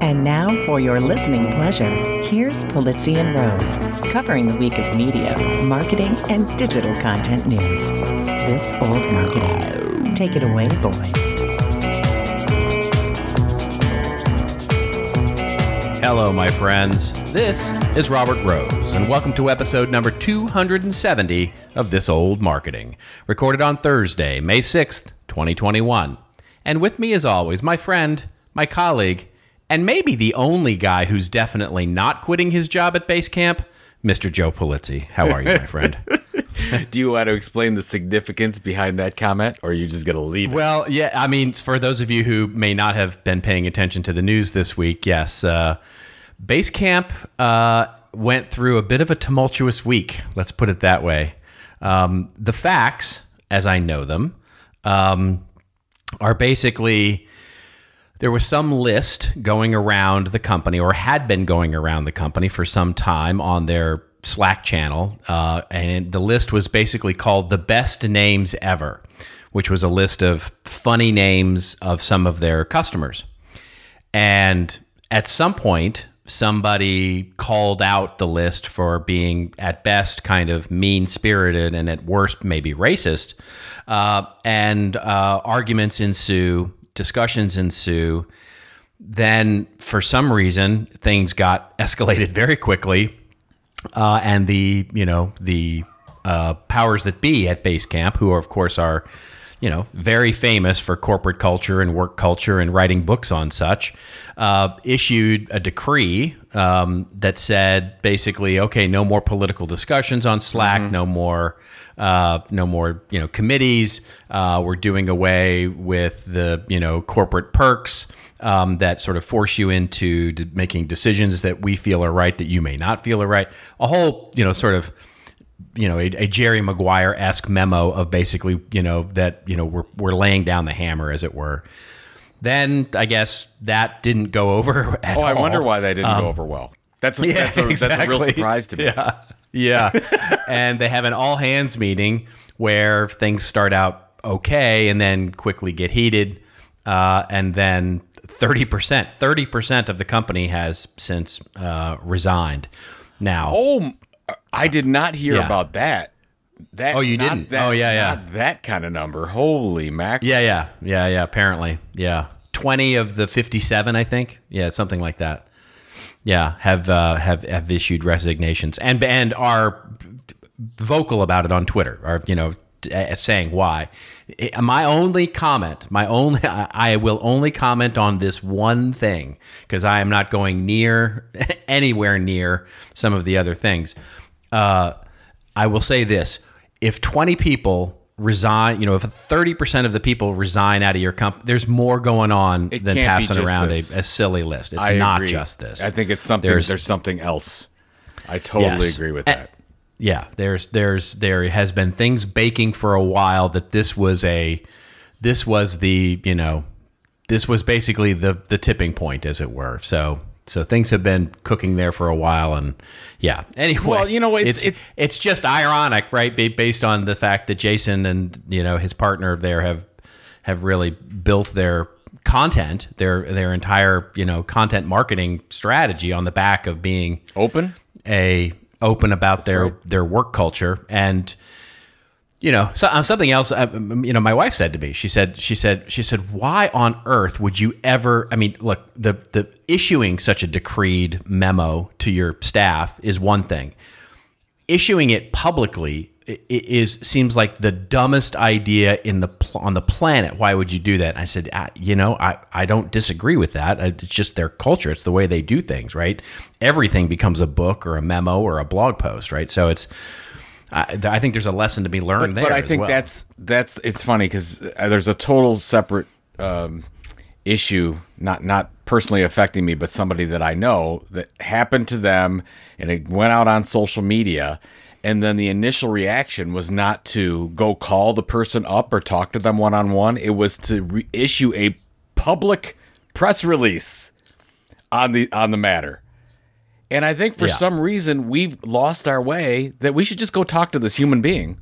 And now, for your listening pleasure, here's Polizzi and Rose, covering the week of media, marketing, and digital content news. This old marketing. Take it away, boys. Hello, my friends. This is Robert Rose, and welcome to episode number 270 of This Old Marketing, recorded on Thursday, May 6th, 2021. And with me, as always, my friend, my colleague, and maybe the only guy who's definitely not quitting his job at Basecamp, Mr. Joe Polizzi. How are you, my friend? Do you want to explain the significance behind that comment, or are you just going to leave it? Well, yeah, I mean, for those of you who may not have been paying attention to the news this week, yes, uh, Basecamp uh, went through a bit of a tumultuous week. Let's put it that way. Um, the facts, as I know them, um, are basically there was some list going around the company, or had been going around the company for some time on their Slack channel, uh, and the list was basically called the best names ever, which was a list of funny names of some of their customers. And at some point, somebody called out the list for being, at best, kind of mean spirited and at worst, maybe racist. Uh, and uh, arguments ensue, discussions ensue. Then, for some reason, things got escalated very quickly, uh, and the you know the uh, powers that be at Basecamp, who are, of course are you know very famous for corporate culture and work culture and writing books on such, uh, issued a decree um, that said basically, okay, no more political discussions on Slack, no more uh, no more you know committees. Uh, we're doing away with the you know corporate perks um, that sort of force you into d- making decisions that we feel are right that you may not feel are right. A whole you know sort of you know a, a Jerry Maguire esque memo of basically you know that you know we're we're laying down the hammer as it were. Then I guess that didn't go over. At oh, I all. wonder why that didn't go over well. That's a, Yeah, that's, a, that's a real surprise to me. Yeah. Yeah. and they have an all hands meeting where things start out okay and then quickly get heated. Uh, and then 30%, 30% of the company has since uh, resigned. Now, Oh, I did not hear Yeah. about that. That Oh, you didn't? That, Oh, yeah, yeah. not that kind of number. Holy mac! yeah, yeah, yeah, yeah, apparently. Yeah. 20 of the 57, I think. Yeah, something like that. Yeah, have uh, have have issued resignations and and are vocal about it on Twitter, or you know, saying why. My only comment, my only, I I will only comment on this one thing because I am not going near anywhere near some of the other things. Uh, I will say this: if twenty people resign, you know, if thirty percent of the people resign out of your company, there's more going on It than passing around a, a silly list. It's I not agree. just this. I think it's something. There's- There's, something else. I totally Yes. agree with that. yeah, there's there's there has been things baking for a while that this was a this was the, you know, this was basically the the tipping point as it were. So so things have been cooking there for a while and yeah. Anyway, Well, you know, it's- it's it's- it's just ironic, right? ba- Based on the fact that Jason and, you know, his partner there have have really built their content, their their entire, you know, content marketing strategy on the back of being Open. a open about their right. their work culture and you know so, uh, something else uh, you know my wife said to me she said she said she said why on earth would you ever i mean look the the issuing such a decreed memo to your staff is one thing issuing it publicly is seems like the dumbest idea in the on the planet. Why would you do that? I said, I, you know, I, I don't disagree with that. It's just their culture. It's the way they do things, right? Everything becomes a book or a memo or a blog post, right? So it's. I, I think there's a lesson to be learned there. but I think well. that's that's it's funny because there's a total separate um, issue, not not personally affecting me, but somebody that I know that happened to them, and it went out on social media, and then the initial reaction was not to go call the person up or talk to them one on one. It was to re- issue a public press release on the on the matter. And I think for Yeah. some reason we've lost our way that we should just go talk to this human being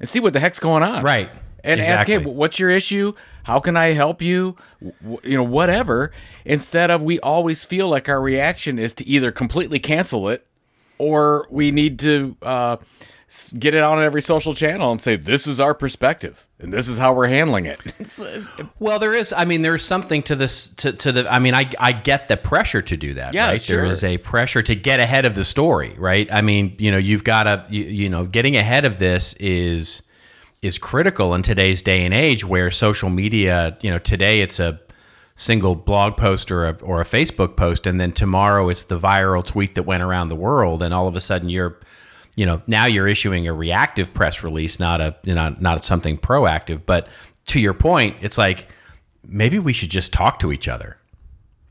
and see what the heck's going on. Right. and Exactly. ask, hey, what's your issue? How can I help you? You know, whatever. Instead of we always feel like our reaction is to either completely cancel it or we need to uh, get it on every social channel and say, this is our perspective and this is how we're handling it. Uh, Well, there is. I mean, there's something to this. To, to the. I mean, I I get the pressure to do that. Yeah, right? sure. There is a pressure to get ahead of the story, right? I mean, you know, you've got to. You, you know, getting ahead of this is is critical in today's day and age, where social media. You know, today it's a single blog post or a, or a Facebook post, and then tomorrow it's the viral tweet that went around the world, and all of a sudden you're, you know, now you're issuing a reactive press release, not a you know, not something proactive. But to your point, it's like maybe we should just talk to each other.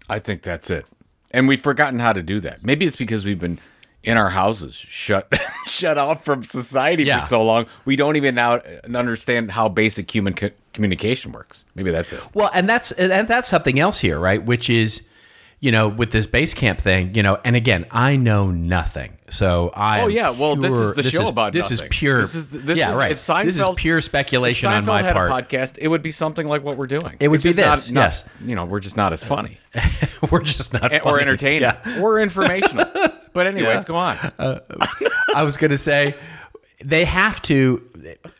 I think that's it. And we've forgotten how to do that. Maybe it's because we've been in our houses, shut shut off from society Yeah. for so long. We don't even now understand how basic human co- communication works. Maybe that's it. Well, and that's and that's something else here, right? Which is, you know, with this Basecamp thing, you know, and again, I know nothing, so I. Oh, yeah. Well, this is the show about this nothing. is pure. This is- this yeah, is- right. if Seinfeld- this is pure speculation on my had part. a podcast, it would be something like what we're doing. It would It's be this, Not, not- yes. You know, we're just not as funny We're just not eh, or entertaining Yeah. or informational. But anyways, Yeah. go on. Uh, I was going to say they have to.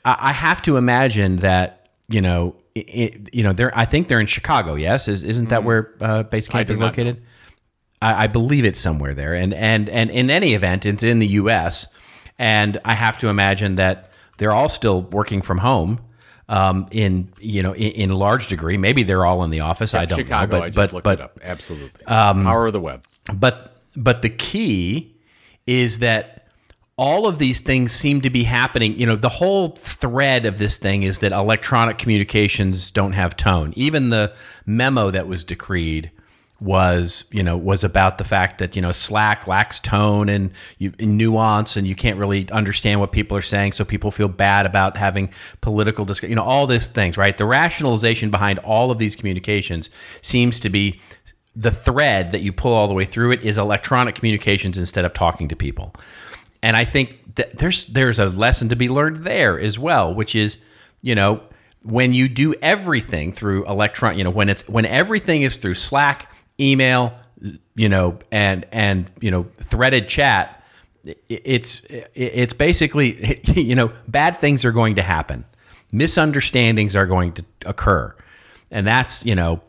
I have to imagine that you know, it, you know, they're. I think they're in Chicago. Yes, is isn't that where uh, Basecamp is located? I, I believe it's somewhere there. And and and in any event, it's in the U.S. And I have to imagine that they're all still working from home. Um, in you know, in, in large degree, maybe they're all in the office. I don't Chicago. know, but I just but looked but it up. Absolutely. Power of the web. but but the key is that all of these things seem to be happening. You know the whole thread of this thing is that electronic communications don't have tone. Even the memo that was decreed was you know was about the fact that you know slack lacks tone and, you, and nuance and you can't really understand what people are saying so people feel bad about having political discussion you know all these things right? The rationalization behind all of these communications seems to be the thread that you pull all the way through it is electronic communications instead of talking to people. And I think that there's there's a lesson to be learned there as well, which is, you know, when you do everything through electron, you know, when it's when everything is through Slack, email, you know, and and you know, threaded chat, it's it's basically you know, bad things are going to happen. Misunderstandings are going to occur. And that's, you know,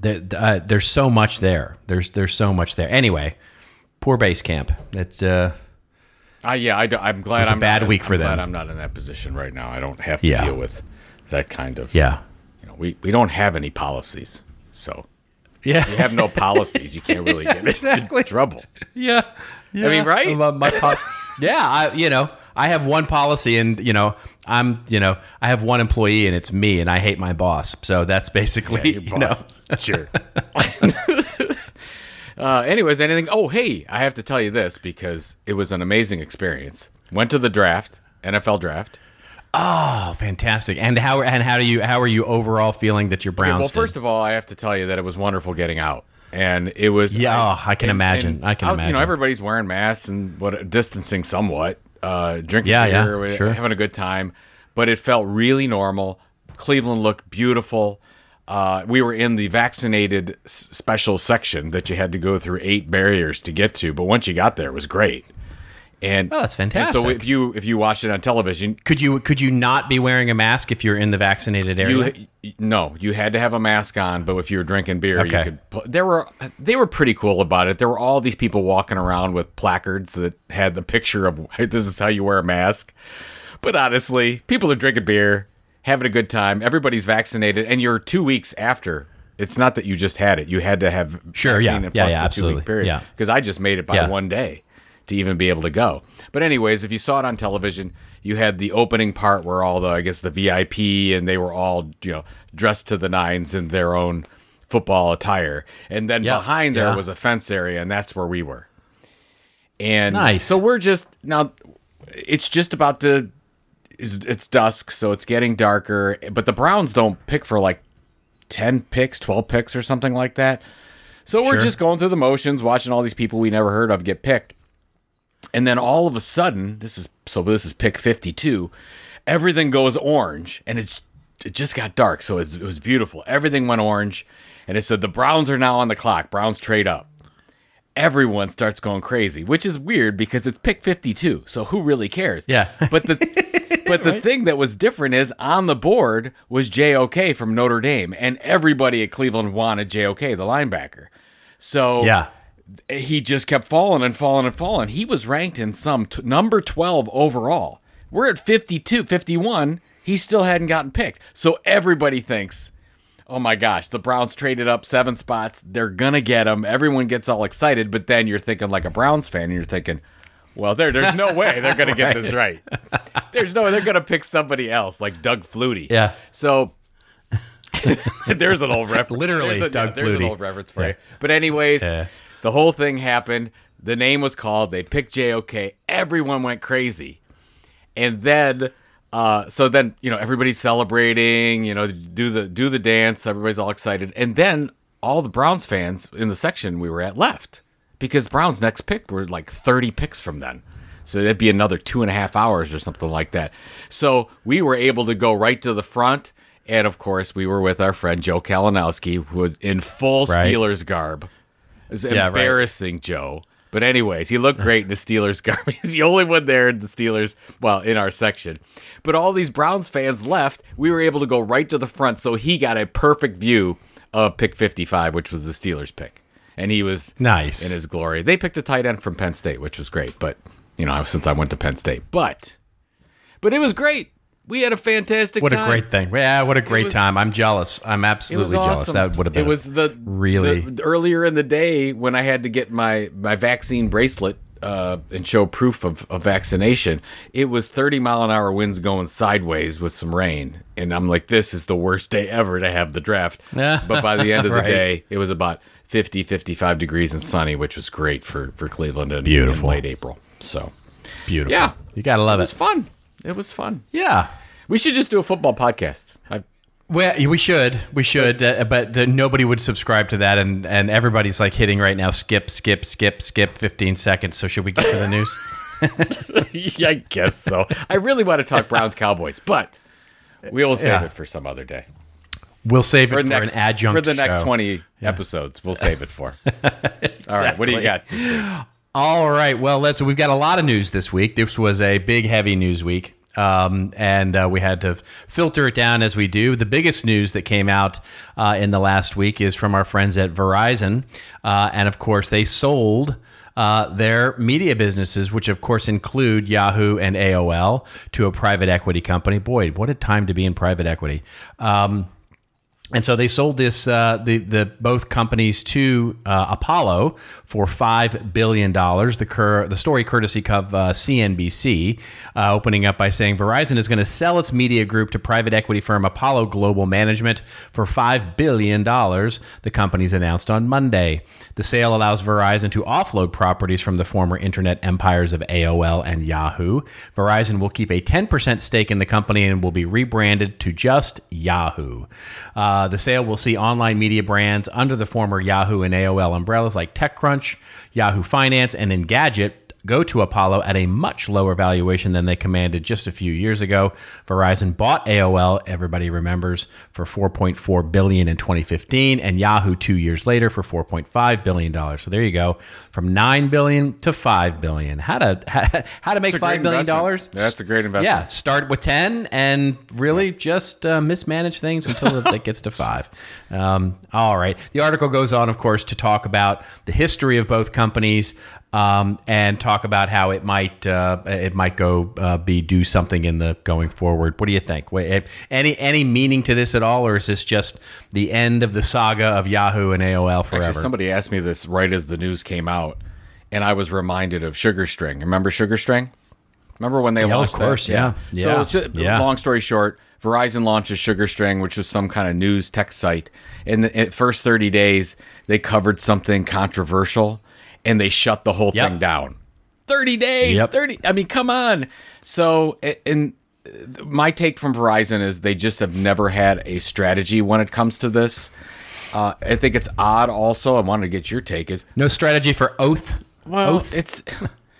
the, the, uh, there's so much there. There's there's so much there. Anyway, poor Basecamp. It's uh Uh, yeah, I, am glad was a I'm bad not week for I'm glad them. I'm not in that position right now. I don't have to Yeah. deal with that kind of. yeah. You know, we we don't have any policies, so Yeah. you have no policies. You can't really get Exactly. into trouble. yeah. I mean, right? My, my po- yeah, I you know, I have one policy and you know, I'm, you know, I have one employee and it's me and I hate my boss. So that's basically, Your you know, bosses. Uh, anyways, anything? Oh, hey, I have to tell you this because it was an amazing experience. Went to the draft, NFL draft. oh, fantastic. And how and how do you how are you overall feeling that your Okay, Browns well, did? first of all, I have to tell you that it was wonderful getting out, and it was. Yeah, oh, I can imagine. I can out- You know, everybody's wearing masks and what distancing somewhat, uh, drinking Yeah, yeah, beer, sure. having a good time, but it felt really normal. Cleveland looked beautiful. Uh, we were in the vaccinated s- special section that you had to go through eight barriers to get to, but once you got there, it was great. And Oh, that's and so if you if you watched it on television, could you could you not be wearing a mask if you're in the vaccinated area? You no, you had to have a mask on, but if you were drinking beer, Okay. you could. There were they were pretty cool about it. There were all these people walking around with placards that had the picture of this is how you wear a mask. But honestly, people are drinking beer, having a good time. Everybody's vaccinated, and you're two weeks after. It's not that you just had it; you had to have Sure, yeah. Yeah, yeah, absolutely. period. Yeah. because I just made it by Yeah. one day to even be able to go. But anyways, if you saw it on television, you had the opening part where all the I guess the VIP and they were all, you know, dressed to the nines in their own football attire. And then behind there yeah. was a fence area and that's where we were. And Nice. so we're just now it's just about to it's, it's dusk, so it's getting darker, but the Browns don't pick for like 10 picks, 12 picks or something like that. So we're Sure. just going through the motions, watching all these people we never heard of get picked. And then all of a sudden, this is so this is pick 52. everything goes orange, and it's it just got dark, so it was, it was beautiful. Everything went orange, and it said the Browns are now on the clock. Browns trade up. Everyone starts going crazy, which is weird because it's pick 52. So who really cares? Yeah. But the but the thing that was different is on the board was JOK from Notre Dame, and everybody at Cleveland wanted JOK, the linebacker. So Yeah. he just kept falling and falling and falling. He was ranked in some t- number 12 overall. We're at 52, 51. He still hadn't gotten picked. So everybody thinks, oh my gosh, the Browns traded up seven spots. They're going to get him. Everyone gets all excited. But then you're thinking, like a Browns fan, and you're thinking, well, there, there's no way they're going to get this right. There's no way they're going to pick somebody else like Doug Flutie. Yeah. So there's an old reference. Literally, there's a, Doug there's an old reference for Yeah. you. But anyways, Yeah. the whole thing happened. The name was called. They picked JOK. Everyone went crazy, and then. Uh, so then you know everybody's celebrating, you know, do the do the dance, everybody's all excited, and then all the Browns fans in the section we were at left because Browns next pick were like 30 picks from then. So that'd be another two and a half hours or something like that. So we were able to go right to the front. And of course, we were with our friend Joe Kalinowski, who was in full Right. Steelers garb. It was Yeah, right. embarrassing, Joe. But anyways, he looked great in the Steelers garb. He's the only one there in the Steelers, well, in our section. But all these Browns fans left. We were able to go right to the front, so he got a perfect view of pick 55, which was the Steelers pick. And he was Nice. in his glory. They picked a tight end from Penn State, which was great. But you know, since I went to Penn State, but but it was great. We had a fantastic. What a great thing. Yeah, what a great was- time. I'm jealous. I'm It absolutely jealous. awesome. That would have been It was the really- the- earlier in the day when I had to get my my vaccine bracelet uh, and show proof of, of vaccination. It was 30 mile an hour winds going sideways with some rain, and I'm like, this is the worst day ever to have the draft. But by the end of the Right. day, it was about 50, 55 degrees and sunny, which was great for for Cleveland in, Beautiful. in late April. So beautiful. Yeah. You got to love it was fun. It was fun. Yeah. We should just do a football podcast. I, Well, we should, we should, uh, but the, nobody would subscribe to that, and and everybody's like hitting right now. Skip, skip, skip, skip. Fifteen seconds. So should we get to the news? I guess so. I really want to talk Browns Cowboys, but we will save Yeah. it for some other day. We'll save it For, for, next, an adjunct for the next show. 20 episodes, we'll save it for. All right, what do you got this week? All right. Well, let's. We've got a lot of news this week. This was a big, heavy news week. Um, and uh, we had to filter it down as we do. The biggest news that came out uh, in the last week is from our friends at Verizon. Uh, and of course, they sold uh, their media businesses, which of course include Yahoo and AOL, to a private equity company. Boy, what a time to be in private equity. Um, and so they sold this uh, the the both companies to uh, Apollo for five billion dollars. The cur- the story courtesy of uh, CNBC, uh, opening up by saying Verizon is going to sell its media group to private equity firm Apollo Global Management for five billion dollars. The company's announced on Monday. The sale allows Verizon to offload properties from the former internet empires of AOL and Yahoo. Verizon will keep a 10% stake in the company and will be rebranded to just Yahoo. Uh, Uh, the sale will see online media brands under the former Yahoo and AOL umbrellas like TechCrunch, Yahoo Finance, and Engadget go to Apollo at a much lower valuation than they commanded just a few years ago. Verizon bought AOL, everybody remembers, for 4.4 billion in 2015 and Yahoo 2 years later for 4.5 billion dollars. So there you go, from 9 billion to 5 billion. How to how, how to make That's a great 5 billion dollars? That's a great investment. Yeah, start with 10 and really just uh, mismanage things until it gets to 5. Um, all right. The article goes on of course to talk about the history of both companies um, and talk about how it might uh, it might go uh, be do something in the going forward. What do you think? Wait, eh, Any any meaning to this at all, or is this just the end of the saga of Yahoo and AOL forever? Actually, somebody asked me this right as the news came out, and I was reminded of SugarString. Remember SugarString? Remember when they Yeah, of launched course, that? yeah. So, Yeah, it's just- yeah. long story short, Verizon launches SugarString, which was some kind of news tech site. In the in first 30 days, they covered something controversial, and they shut the whole Yep. thing down. 30 days, Yep. 30. I mean, come on. So, and my take from Verizon is they just have never had a strategy when it comes to this. Uh, I think it's odd. Also, I wanted to get your take. Is no strategy for Oath. well, Oath. it's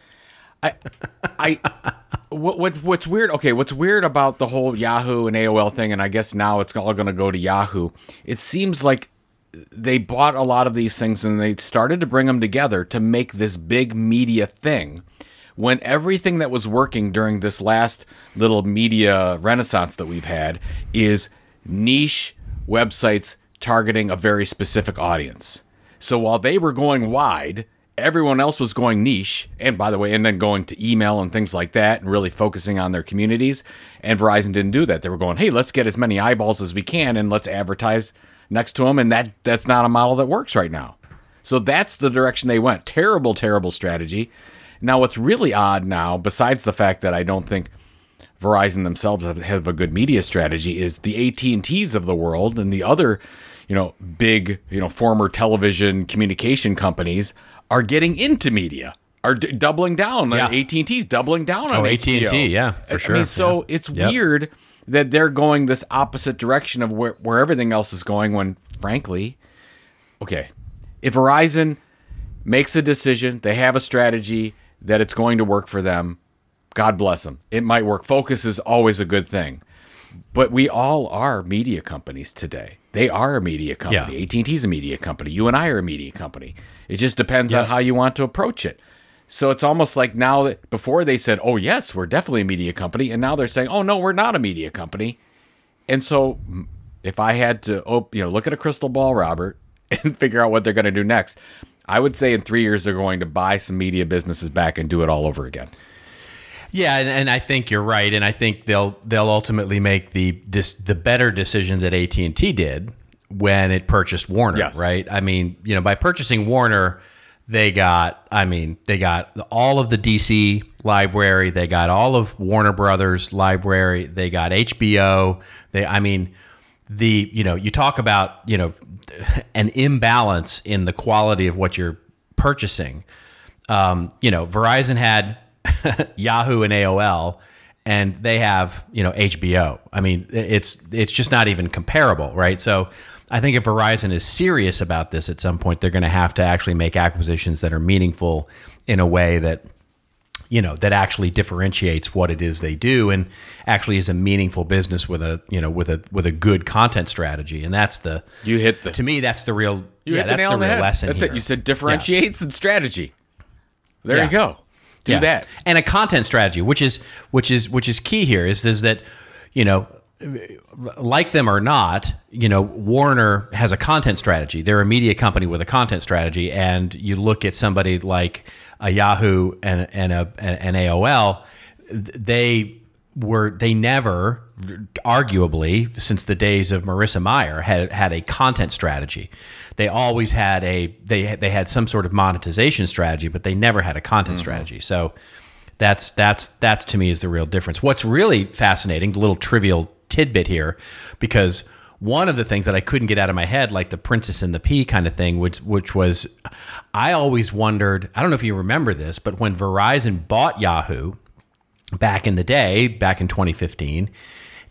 I I what, what what's weird? Okay, what's weird about the whole Yahoo and AOL thing, and I guess now it's all going to go to Yahoo. It seems like they bought a lot of these things and they started to bring them together to make this big media thing. When everything that was working during this last little media renaissance that we've had is niche websites targeting a very specific audience. So while they were going wide, everyone else was going niche and by the way and then going to email and things like that and really focusing on their communities and verizon didn't do that they were going hey let's get as many eyeballs as we can and let's advertise next to them and that that's not a model that works right now so that's the direction they went terrible terrible strategy now what's really odd now besides the fact that i don't think verizon themselves have, have a good media strategy is the at&ts of the world and the other you know big you know former television communication companies are getting into media, are d- doubling down. Yeah. AT and T's doubling down on Oh, HBO. AT&T, yeah, for sure, I mean, so yeah. it's Yep. weird that they're going this opposite direction of where, where everything else is going. When, frankly, okay, if Verizon makes a decision, they have a strategy that it's going to work for them. God bless them. It might work. Focus is always a good thing. But we all are media companies today. They are a media company. Yeah. AT&T is a media company. You and I are a media company. It just depends on how you want to approach it. So it's almost like now that before they said, "Oh yes, we're definitely a media company," and now they're saying, "Oh no, we're not a media company." And so, if I had to, op- you know, look at a crystal ball, Robert, and figure out what they're going to do next, I would say in three years they're going to buy some media businesses back and do it all over again. Yeah, and, and I think you're right, and I think they'll they'll ultimately make the this, the better decision that AT and T did when it purchased Warner. Yes. Right. I mean, you know, by purchasing Warner, they got I mean, they got all of the DC library, they got all of Warner Brothers library, they got HBO. They, I mean, the you know, you talk about you know an imbalance in the quality of what you're purchasing. Um, you know, Verizon had Yahoo and AOL, and they have you know HBO. I mean, it's it's just not even comparable, right? So, I think if Verizon is serious about this, at some point they're going to have to actually make acquisitions that are meaningful in a way that you know that actually differentiates what it is they do and actually is a meaningful business with a you know with a with a good content strategy and that's the You hit the to me that's the real you yeah hit the that's the the real head. lesson That's here. it. You said differentiates and strategy. There Yeah. you go. Do Yeah. that. and a content strategy which is which is which is key here is is that you know like them or not you know warner has a content strategy they're a media company with a content strategy and you look at somebody like a yahoo and, and a an aol they were they never arguably since the days of Marissa Mayer had had a content strategy. They always had a they they had some sort of monetization strategy, but they never had a content mm-hmm. strategy. So that's that's that's to me is the real difference. What's really fascinating, the little trivial tidbit here, because one of the things that I couldn't get out of my head, like the Princess and the Pea kind of thing, which which was, I always wondered. I don't know if you remember this, but when Verizon bought Yahoo, back in the day, back in 2015,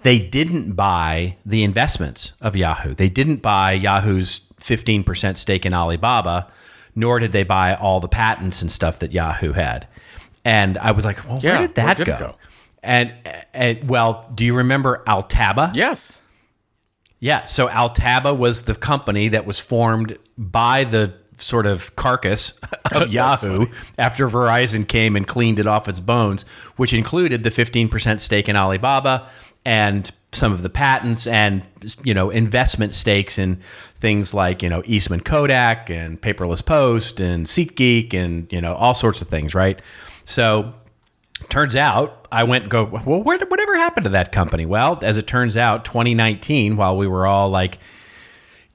they didn't buy the investments of Yahoo. They didn't buy Yahoo's 15% stake in Alibaba, nor did they buy all the patents and stuff that Yahoo had. And I was like, well, Yeah, where did where that did go? go? And, and well, do you remember Altaba? Yes. Yeah. So Altaba was the company that was formed by the sort of carcass of Yahoo after Verizon came and cleaned it off its bones, which included the 15% stake in Alibaba and some of the patents and you know investment stakes in things like you know Eastman Kodak and Paperless Post and SeatGeek and you know all sorts of things, right? So turns out I went and go, well, where whatever happened to that company? Well, as it turns out, 2019, while we were all like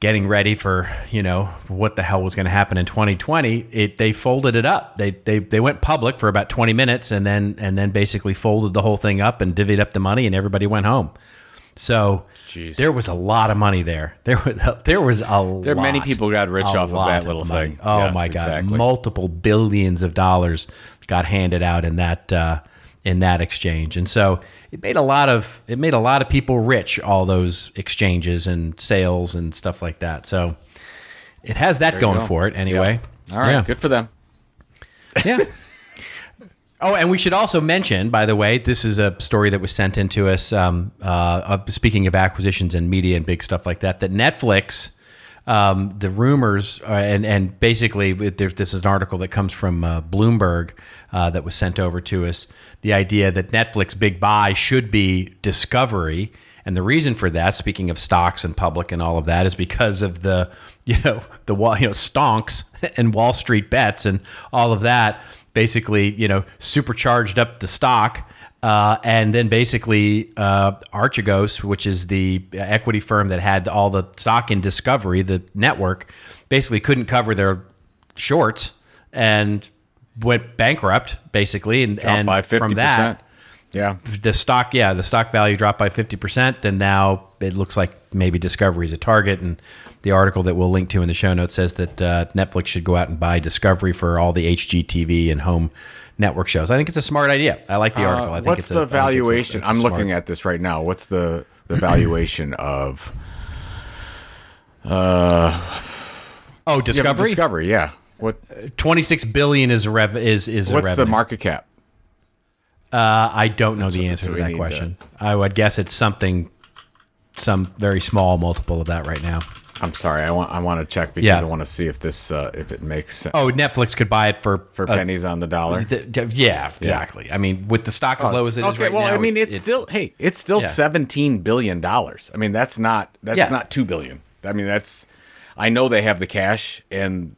getting ready for, you know, what the hell was going to happen in 2020, it, they folded it up. They, they, they went public for about 20 minutes and then, and then basically folded the whole thing up and divvied up the money and everybody went home. So Jeez. there was a lot of money there. There was there was a There lot. many people got rich off of that little money. thing. Oh Yes, my god, exactly. multiple billions of dollars got handed out in that uh, in that exchange, and so it made a lot of it made a lot of people rich. All those exchanges and sales and stuff like that. So it has that going go. for it anyway. All right. Yeah. Good for them. Yeah. Oh, and we should also mention, by the way, this is a story that was sent in to us. Um, uh, speaking of acquisitions and media and big stuff like that, that Netflix, um, the rumors, uh, and and basically, this is an article that comes from uh, Bloomberg uh, that was sent over to us. The idea that Netflix big buy should be Discovery, and the reason for that, speaking of stocks and public and all of that, is because of the you know the you know stonks and Wall Street bets and all of that basically, you know, supercharged up the stock. Uh, and then basically, uh, Archegos, which is the equity firm that had all the stock in Discovery, the network, basically couldn't cover their shorts and went bankrupt, basically. And, Dropped and by 50%. from that, yeah. the stock, yeah, the stock value dropped by 50%. And now it looks like maybe Discovery is a target. And the article that we'll link to in the show notes says that uh, Netflix should go out and buy Discovery for all the HGTV and home network shows. I think it's a smart idea. I like the article. I think Uh, What's it's a- the I think it's a- valuation? it's a I'm looking at this right now. What's the the valuation of Oh, yeah, Discovery. Discovery? Yeah. What 26 billion is a rev is is a what's the market cap? Uh, I don't know the what- answer to that question. I would guess it's something some very small multiple of that right now. I'm sorry. I want I want to check because Yeah. I want to see if this uh, if it makes sense Oh, Netflix could buy it for for a- pennies on the dollar. th- th- yeah, exactly. I mean, with the stock as low as it is okay, right well, now, I mean, it- it's, still hey, it's still Yeah. 17 billion dollars. I mean, that's not that's not 2 billion. I mean, that's I know they have the cash and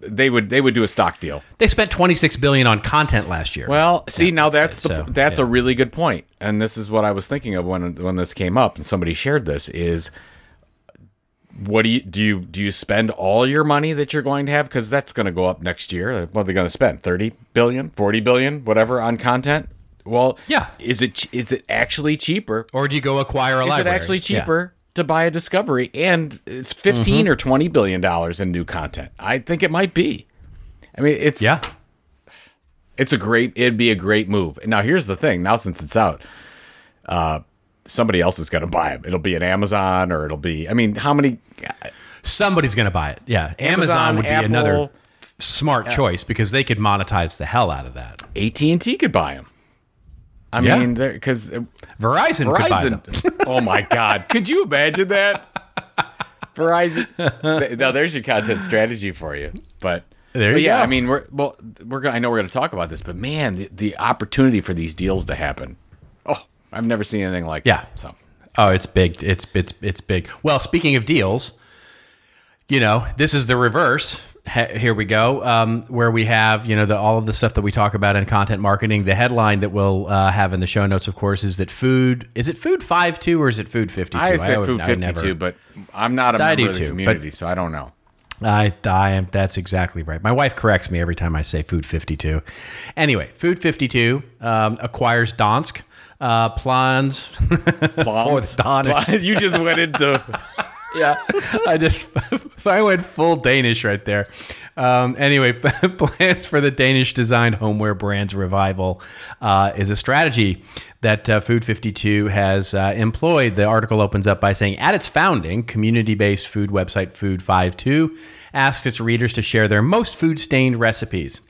they would they would do a stock deal. they spent 26 billion on content last year. Well, see, now that's the so, that's a really good point, and this is what I was thinking of when when this came up, and somebody shared this is. What do you do? You do you spend all your money that you're going to have because that's going to go up next year? What are they going to spend? 30 billion, 40 billion, whatever on content? Well, Yeah. Is it is it actually cheaper? or do you go acquire a Is library? it actually Yeah. Mm-hmm. cheaper to buy a Discovery and it's 15 or 20 billion dollars in new content? I think it might be. I mean, it's Yeah. it's a great it'd be a great move. Now here's the thing, now since it's out, uh somebody else is going to buy them. It'll be an Amazon or it'll be I mean, how many Somebody's going to buy it. Yeah, Amazon, Amazon, would be Apple, another smart choice because they could monetize the hell out of that. AT&T could buy them? I Yeah. mean, cuz Verizon, could buy them. Verizon. oh my God! Could you imagine that? Verizon. Now there's your content strategy for you. But, There but you yeah, go. I mean, we're well, we're gonna. I know we're gonna talk about this, but man, the, the opportunity for these deals to happen. I've never seen anything like Yeah. that. So Oh, it's big. It's it's it's big. Well, speaking of deals, you know, this is the reverse. Here we go, um, where we have you know the all of the stuff that we talk about in content marketing. The headline that we'll uh, have in the show notes, of course, is that food is it food five two or is it food fifty two? I say food fifty two, but I'm not a member of the too, community, so I don't know. I, I am. That's exactly right. My wife corrects me every time I say Food 52. Anyway, Food 52 um, acquires Dansk. Uh, plans. Don- Plums. you just went into yeah, I just I went full Danish right there. Um, anyway, plans for the Danish designed homeware brand's revival uh, is a strategy that uh, Food 52 has uh, employed. The article opens up by saying, at its founding, community-based food website Food 52 asked its readers to share their most food-stained recipes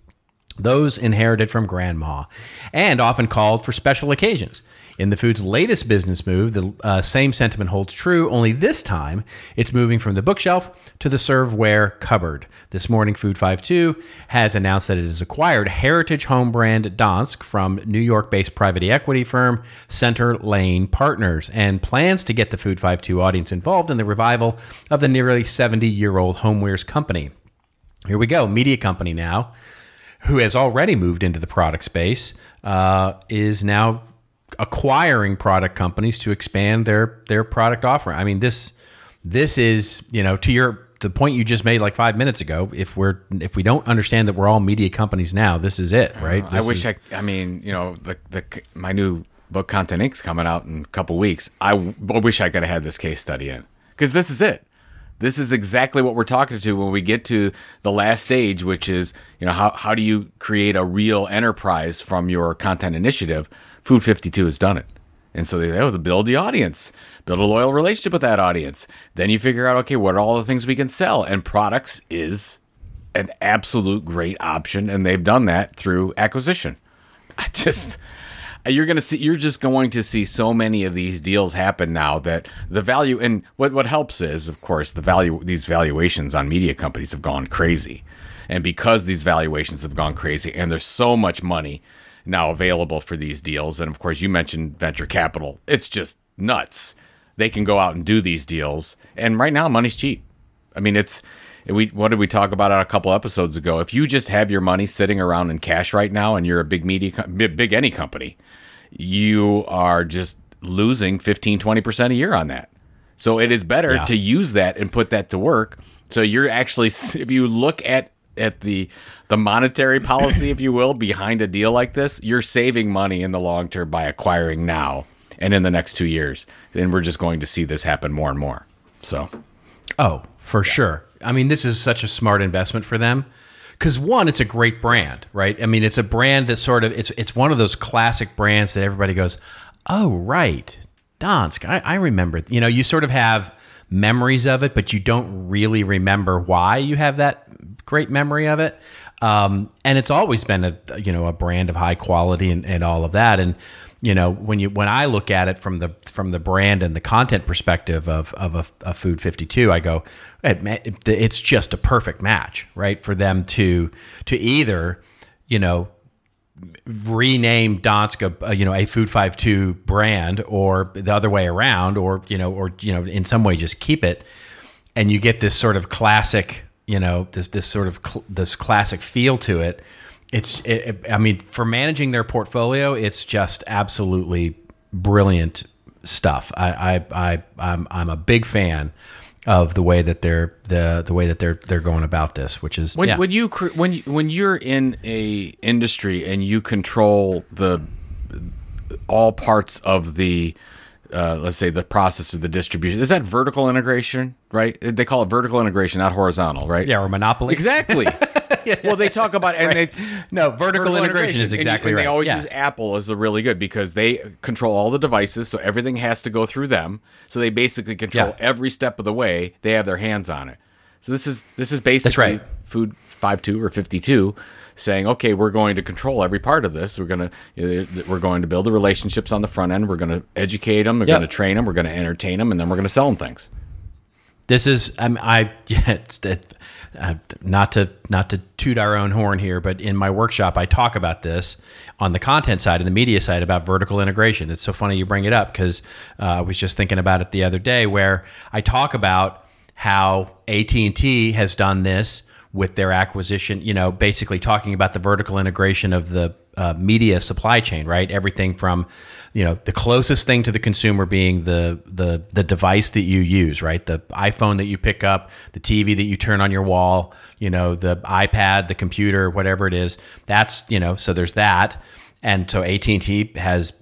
those inherited from grandma, and often called for special occasions. In the food's latest business move, the uh, same sentiment holds true, only this time it's moving from the bookshelf to the serveware cupboard. This morning, Food 52 has announced that it has acquired heritage home brand Dansk from New York based private equity firm Center Lane Partners and plans to get the Food 52 audience involved in the revival of the nearly 70 year old homewares company. Here we go, media company now who has already moved into the product space, uh, is now acquiring product companies to expand their their product offering. I mean this this is you know to your to the point you just made like five minutes ago. If we're if we don't understand that we're all media companies now, this is it, right? I wish is- I. I mean, you know, the the my new book, Content Inc. is coming out in a couple weeks. I, w- I wish I could have had this case study in because this is it. This is exactly what we're talking to when we get to the last stage, which is you know how how do you create a real enterprise from your content initiative? Food Fifty Two has done it. And so they oh, to build the audience, build a loyal relationship with that audience. Then you figure out, okay, what are all the things we can sell? And products is an absolute great option, and they've done that through acquisition. I just you're gonna see you're just going to see so many of these deals happen now that the value and what what helps is of course the value these valuations on media companies have gone crazy. And because these valuations have gone crazy and there's so much money now available for these deals and of course you mentioned venture capital it's just nuts. They can go out and do these deals and right now money's cheap. I mean it's we what did we talk about a couple episodes ago? If you just have your money sitting around in cash right now, and you're a big media, big, big any company, you are just losing 15, 20 percent a year on that. So it is better yeah. to use that and put that to work. So you're actually, if you look at at the the monetary policy, if you will, behind a deal like this, you're saving money in the long term by acquiring now and in the next two years. And we're just going to see this happen more and more. So, oh, for yeah. sure. I mean, this is such a smart investment for them because one, it's a great brand, right? I mean, it's a brand that sort of it's it's one of those classic brands that everybody goes, oh right, Dansk. I, I remember. You know, you sort of have memories of it, but you don't really remember why you have that great memory of it. Um, and it's always been a you know a brand of high quality and, and all of that. And you know when you when I look at it from the from the brand and the content perspective of of a, a Food 52, I go, it's just a perfect match, right, for them to to either you know rename Dansk a, uh, you know a Food 52 brand or the other way around, or you know or you know in some way just keep it, and you get this sort of classic you know this this sort of cl- this classic feel to it it's it, i mean for managing their portfolio it's just absolutely brilliant stuff i i, I I'm, I'm a big fan of the way that they're the the way that they're they're going about this which is when, yeah. when you when you, when you're in a industry and you control the all parts of the uh, let's say the process of the distribution is that vertical integration right they call it vertical integration not horizontal right yeah or monopoly exactly well, they talk about and right. they no vertical, vertical integration, integration, is exactly and, and right. They always yeah. use Apple as a really good because they control all the devices, so everything has to go through them. So they basically control yeah. every step of the way. They have their hands on it. So this is this is basically right. food five two or fifty two saying, okay, we're going to control every part of this. We're going to we're going to build the relationships on the front end. We're going to educate them. We're yep. going to train them. We're going to entertain them, and then we're going to sell them things. This is I I yeah, it, uh, not to not to toot our own horn here, but in my workshop I talk about this on the content side and the media side about vertical integration. It's so funny you bring it up because uh, I was just thinking about it the other day where I talk about how AT and T has done this with their acquisition. You know, basically talking about the vertical integration of the uh, media supply chain, right? Everything from you know the closest thing to the consumer being the the the device that you use right the iphone that you pick up the tv that you turn on your wall you know the ipad the computer whatever it is that's you know so there's that and so AT&T has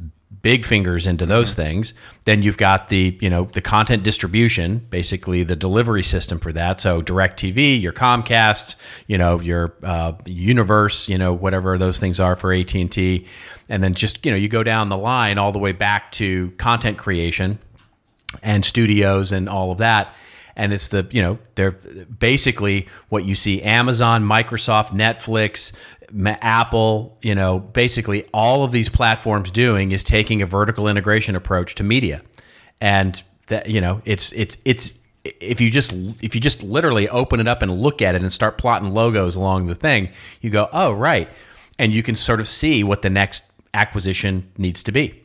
big fingers into those mm-hmm. things. Then you've got the you know the content distribution, basically the delivery system for that. So DirecTV, your Comcast, you know your uh, U-verse, you know whatever those things are for AT and T, and then just you know you go down the line all the way back to content creation and studios and all of that and it's the you know they're basically what you see Amazon, Microsoft, Netflix, Apple, you know, basically all of these platforms doing is taking a vertical integration approach to media, and that you know, it's it's it's if you just if you just literally open it up and look at it and start plotting logos along the thing, you go, oh right, and you can sort of see what the next acquisition needs to be.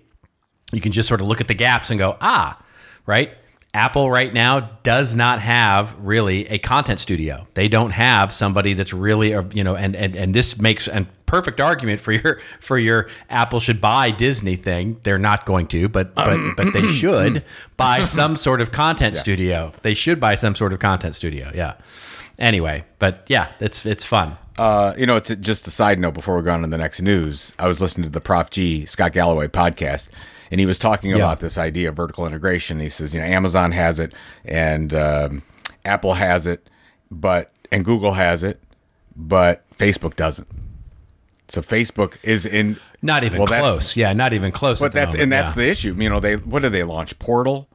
You can just sort of look at the gaps and go, ah, right. Apple right now does not have really a content studio. They don't have somebody that's really, you know, and and and this makes a perfect argument for your for your Apple should buy Disney thing. They're not going to, but but but they should buy some sort of content yeah. studio. They should buy some sort of content studio. Yeah. Anyway, but yeah, it's it's fun. Uh, you know, it's just a side note before we go on to the next news. I was listening to the Prof G Scott Galloway podcast and he was talking yeah. about this idea of vertical integration. He says, you know, Amazon has it, and um, Apple has it, but and Google has it, but Facebook doesn't. So Facebook is in not even well, close. Yeah, not even close. But that's moment. and that's yeah. the issue. You know, they what do they launch? Portal.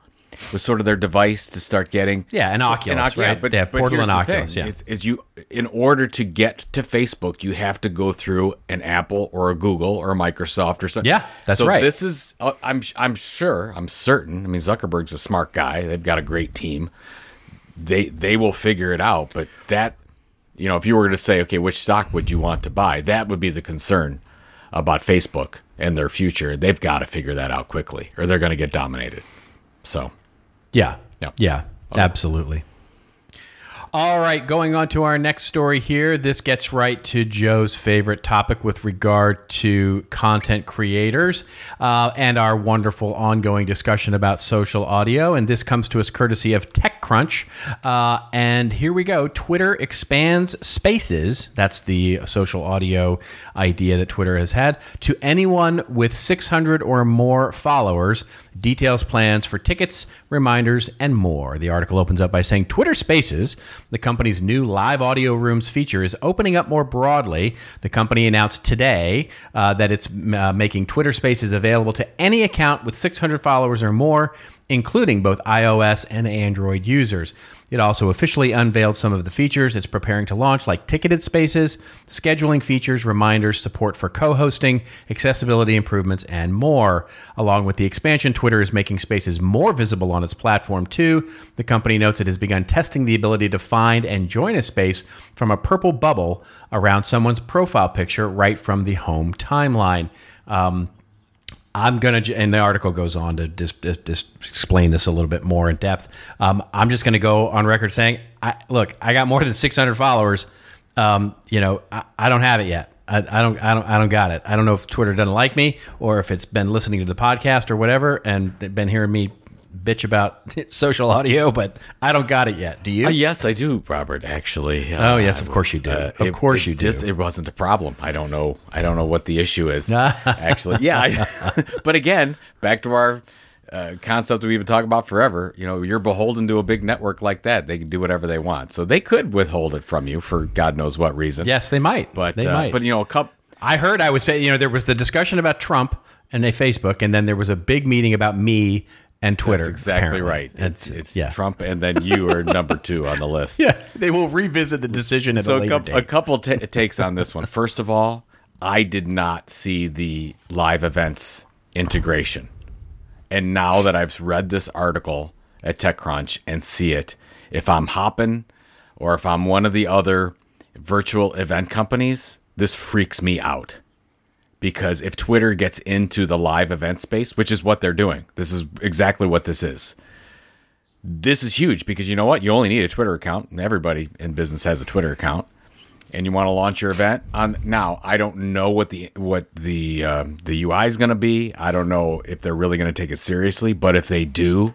Was sort of their device to start getting Yeah, an Oculus, yeah, right? Yeah, Portal here's and the Oculus, thing, yeah. is, is you in order to get to Facebook, you have to go through an Apple or a Google or a Microsoft or something. Yeah, that's so right. This is uh, I'm I'm sure I'm certain. I mean, Zuckerberg's a smart guy. They've got a great team. They they will figure it out. But that you know, if you were to say, okay, which stock would you want to buy? That would be the concern about Facebook and their future. They've got to figure that out quickly, or they're going to get dominated. So. Yeah. Yeah. Yeah. Absolutely. All right, going on to our next story here. This gets right to Joe's favorite topic with regard to content creators uh, and our wonderful ongoing discussion about social audio. And this comes to us courtesy of TechCrunch. Uh, and here we go Twitter expands spaces. That's the social audio idea that Twitter has had to anyone with 600 or more followers. Details, plans for tickets, reminders, and more. The article opens up by saying Twitter Spaces, the company's new live audio rooms feature, is opening up more broadly. The company announced today uh, that it's uh, making Twitter Spaces available to any account with 600 followers or more, including both iOS and Android users. It also officially unveiled some of the features it's preparing to launch, like ticketed spaces, scheduling features, reminders, support for co hosting, accessibility improvements, and more. Along with the expansion, Twitter is making spaces more visible on its platform, too. The company notes it has begun testing the ability to find and join a space from a purple bubble around someone's profile picture right from the home timeline. Um, I'm gonna, and the article goes on to just, just, explain this a little bit more in depth. Um, I'm just gonna go on record saying, I, look, I got more than 600 followers. Um, you know, I, I don't have it yet. I, I don't, I don't, I don't got it. I don't know if Twitter doesn't like me or if it's been listening to the podcast or whatever and been hearing me bitch about social audio, but I don't got it yet. Do you? Uh, yes, I do, Robert. Actually. Oh, yes, Uh, of course you do. Of it- course it you do. Just, it wasn't a problem. I don't know. I don't know what the issue is. actually, yeah. I, but again, back to our uh, concept that we've been talking about forever. You know, you're beholden to a big network like that. They can do whatever they want. So they could withhold it from you for God knows what reason. yes, they might. But they uh, might. but you know, a couple. I heard I was, you know, there was the discussion about Trump and a Facebook, and then there was a big meeting about me and Twitter. That's exactly apparently. right. It's It's, it's yeah. Trump, and then you are number two on the list. Yeah, they will revisit the decision at a so a later couple, a couple ta takes on this one. First of all, I did not see the live events integration, and now that I've read this article at TechCrunch and see it, if I'm Hopin or if I'm one of the other virtual event companies, this freaks me out. Because if Twitter gets into the live event space, which is what they're doing, this is exactly what this is this is huge because you know what? You only need a Twitter account, and everybody in business has a Twitter account. And you want to launch your event on now. I don't know what the what the um, the UI is going to be. I don't know if they're really going to take it seriously. But if they do,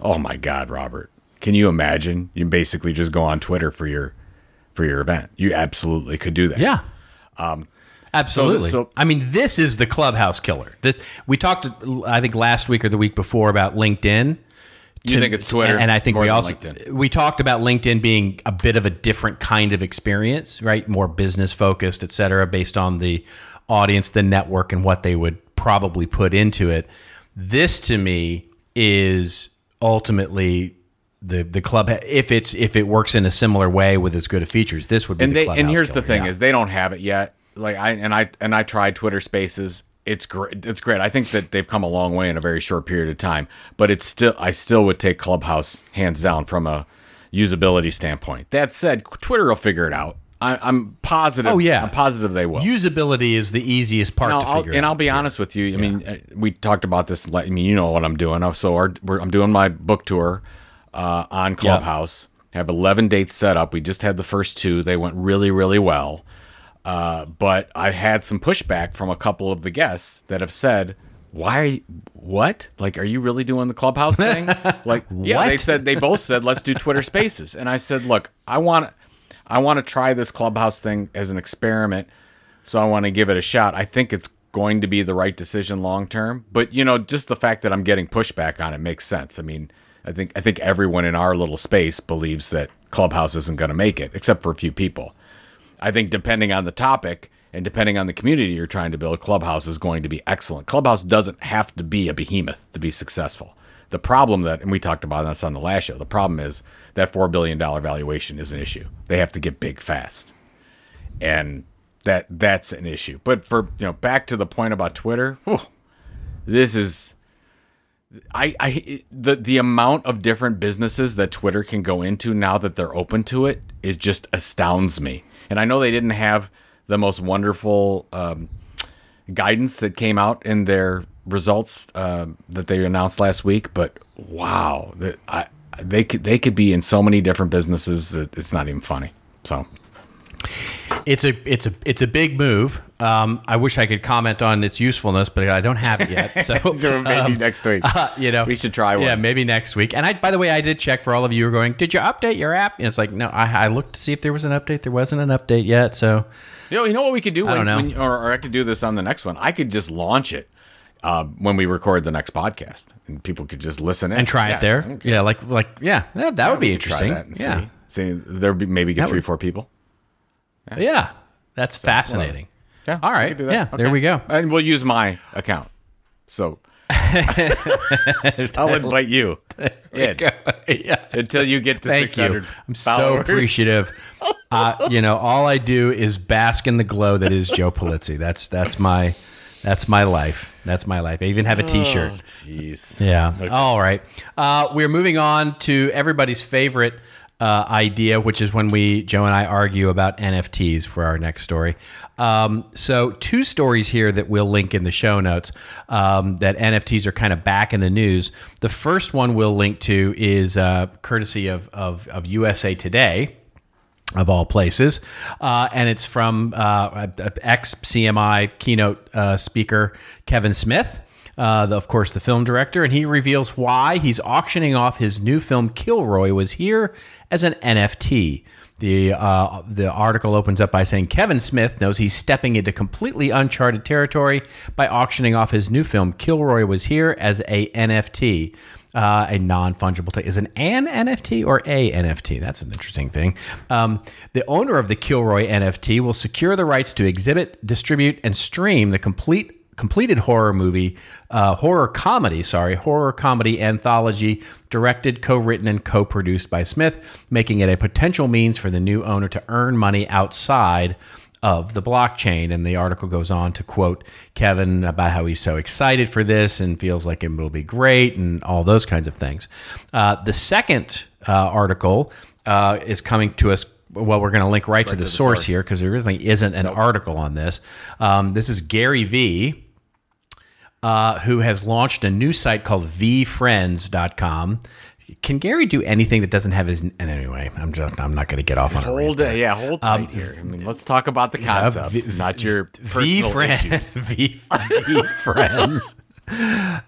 oh my God, Robert, can you imagine? You basically just go on Twitter for your for your event. You absolutely could do that. yeah. Absolutely. so- I mean, this is the clubhouse killer. This we talked, I think, last week or the week before about LinkedIn. You think it's Twitter and I think we also LinkedIn. we talked about LinkedIn being a bit of a different kind of experience, right? More business focused, et cetera, based on the audience, the network, and what they would probably put into it. This to me is ultimately the the club if it's if it works in a similar way with as good of features. This would be and the they and here's the thing yeah. is they don't have it yet like i and i and i tried twitter spaces it's great it's great i think that they've come a long way in a very short period of time but it's still i still would take clubhouse hands down from a usability standpoint that said twitter will figure it out I, i'm positive Oh, yeah. i'm positive they will Usability is the easiest part now, to I'll, figure and out. I'll be honest with you. I mean, uh, we talked about this. I mean, you know what I'm doing. So our, we're, I'm doing my book tour uh, on Clubhouse. I have 11 dates set up. We just had the first two. They went really, really well. Uh, but I've had some pushback from a couple of the guests that have said, "Why? What? Like, are you really doing the Clubhouse thing?" like, yeah, they said they both said, "Let's do Twitter Spaces," and I said, "Look, I want." to, I want to try this clubhouse thing as an experiment, so I want to give it a shot. I think it's going to be the right decision long term, but you know, just the fact that I'm getting pushback on it makes sense. I mean, I think I think everyone in our little space believes that Clubhouse isn't going to make it, except for a few people. I think depending on the topic and depending on the community you're trying to build, Clubhouse is going to be excellent. Clubhouse doesn't have to be a behemoth to be successful. The problem that, and we talked about this on the last show, the problem is that $4 billion valuation is an issue. They have to get big fast. And that that's an issue. But for, you know, back to the point about Twitter, whew, this is I, I the the amount of different businesses that Twitter can go into now that they're open to it is just astounds me. And I know they didn't have the most wonderful um, guidance that came out in their results uh, that they announced last week, but wow, that I, they could they could be in so many different businesses that it's not even funny. So It's a it's a it's a big move. Um, I wish I could comment on its usefulness, but I don't have it yet. So, So maybe um, next week. uh, you know, We should try one. Yeah, maybe next week. And I, by the way, I did check for all of you who are going. Did you update your app? And it's like, no, I, I looked to see if there was an update. There wasn't an update yet. So You know, you know what we could do? When, don't know. When, or, or I could do this on the next one. I could just launch it uh, when we record the next podcast, and people could just listen in and try Yeah, it there. okay. Yeah, like like yeah, yeah that would be We could interesting. Try that and yeah, see. See, there would be maybe get That three, would- four people. Yeah, that's fascinating. Yeah. All we right. could do that. Yeah, there we go. And we'll use my account. So I'll invite you in yeah. until you get to Thank 600 you. I'm so appreciative. Uh, you know, all I do is bask in the glow that is Joe Pulizzi. That's that's my that's my life. That's my life. I even have a T-shirt. Oh, Jeez. Yeah. All right. Uh, we're moving on to everybody's favorite uh, idea, which is when we Joe and I argue about NFTs for our next story. Um, so, two stories here that we'll link in the show notes um, that NFTs are kind of back in the news. The first one we'll link to is uh, courtesy of, of, of USA Today of all places. Uh, and it's from uh, ex CMI keynote uh, speaker Kevin Smith. Uh, the, of course, the film director, and he reveals why he's auctioning off his new film Kilroy was here as an NFT. The uh, the article opens up by saying Kevin Smith knows he's stepping into completely uncharted territory by auctioning off his new film Kilroy was here as a NFT uh, a non-fungible token. Is an an NFT or a NFT? That's an interesting thing. Um, the owner of the Kilroy NFT will secure the rights to exhibit, distribute, and stream the complete completed horror movie, uh, horror comedy, sorry, horror comedy anthology, directed, co-written, and co-produced by Smith, making it a potential means for the new owner to earn money outside of the blockchain. And the article goes on to quote Kevin about how he's so excited for this and feels like it will be great and all those kinds of things. Uh, the second uh, article uh, is coming to us. Well, we're going to link right, to the, the source, source. here because there really isn't an article on this. Um, this is Gary Vee, uh, who has launched a new site called veefriends.com. Can Gary do anything that doesn't have his? And anyway, I'm just, I'm not going to get off on a Hold it, yeah, hold tight here. I mean, let's talk about the concept, V- not your V personal friends, issues. V, v friends.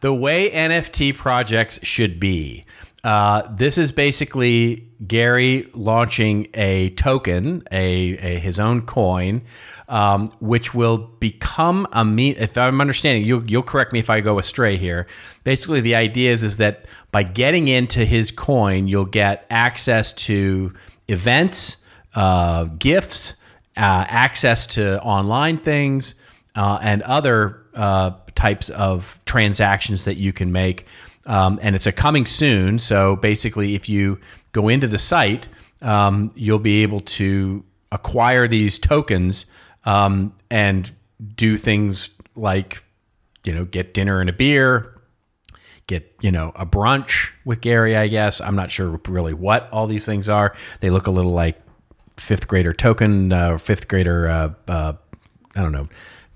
the way NFT projects should be. Uh, this is basically Gary launching a token, a, a his own coin, um, which will become a mean. If I'm understanding, you'll you'll correct me if I go astray here. Basically, the idea is is that by getting into his coin, you'll get access to events, uh, gifts, uh, access to online things, uh, and other uh, types of transactions that you can make. Um, and it's a coming soon. So basically, if you go into the site, um, you'll be able to acquire these tokens um, and do things like, you know, get dinner and a beer, get you know a brunch with Gary. I guess I'm not sure really what all these things are. They look a little like fifth grader token, uh, fifth grader. Uh, uh, I don't know.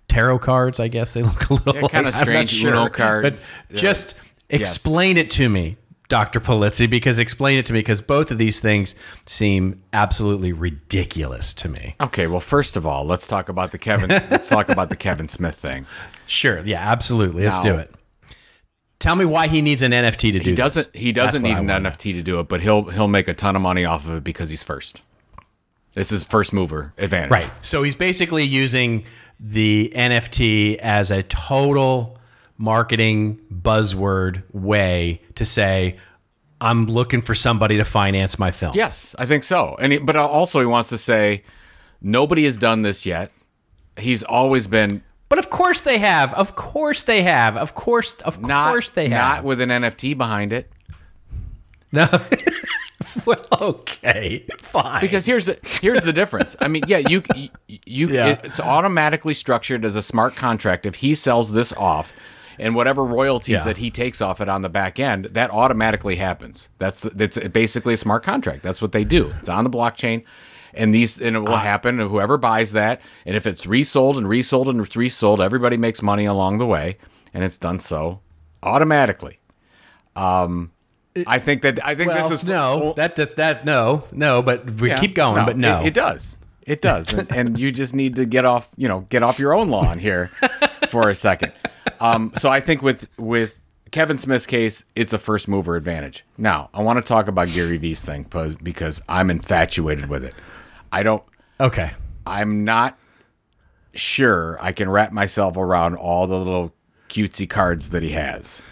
Tarot cards, I guess they look a little Yeah, kinda like, not strange Uno sure. cards. But Yeah. just explain it to me, Dr. Pulizzi, because explain it to me because both of these things seem absolutely ridiculous to me. Okay, well, first of all, let's talk about the Kevin. let's talk about the Kevin Smith thing. Sure, yeah, absolutely. Let's Now- do it. Tell me why he needs an NFT to do He doesn't. He doesn't need an. NFT to do it, but he'll he'll make a ton of money off of it because he's first. This is first mover advantage. Right. So he's basically using the NFT as a total marketing buzzword way to say, I'm looking for somebody to finance my film. Yes, I think so. And he, but also he wants to say nobody has done this yet. He's always been But of course they have. Of course they have. Of course, of Not, course they have. not with an NFT behind it. No. well, okay, fine. Because here's the here's the difference. I mean, yeah, you you, you Yeah. it's automatically structured as a smart contract. If he sells this off, and whatever royalties Yeah. that he takes off it on the back end, that automatically happens. That's the, that's basically a smart contract. That's what they do. It's on the blockchain. And these and it will happen. and Whoever buys that, and if it's resold and resold and resold, everybody makes money along the way, and it's done so automatically. Um, I think that I think well, this is no. That that's that no no. But we yeah. keep going. but no, it, it does. It does, and, and you just need to get off, you know, get off your own lawn here for a second. Um, so I think with with Kevin Smith's case, it's a first mover advantage. Now I want to talk about Gary Vee's thing because because I'm infatuated with it. I don't. okay. I'm not sure I can wrap myself around all the little cutesy cards that he has.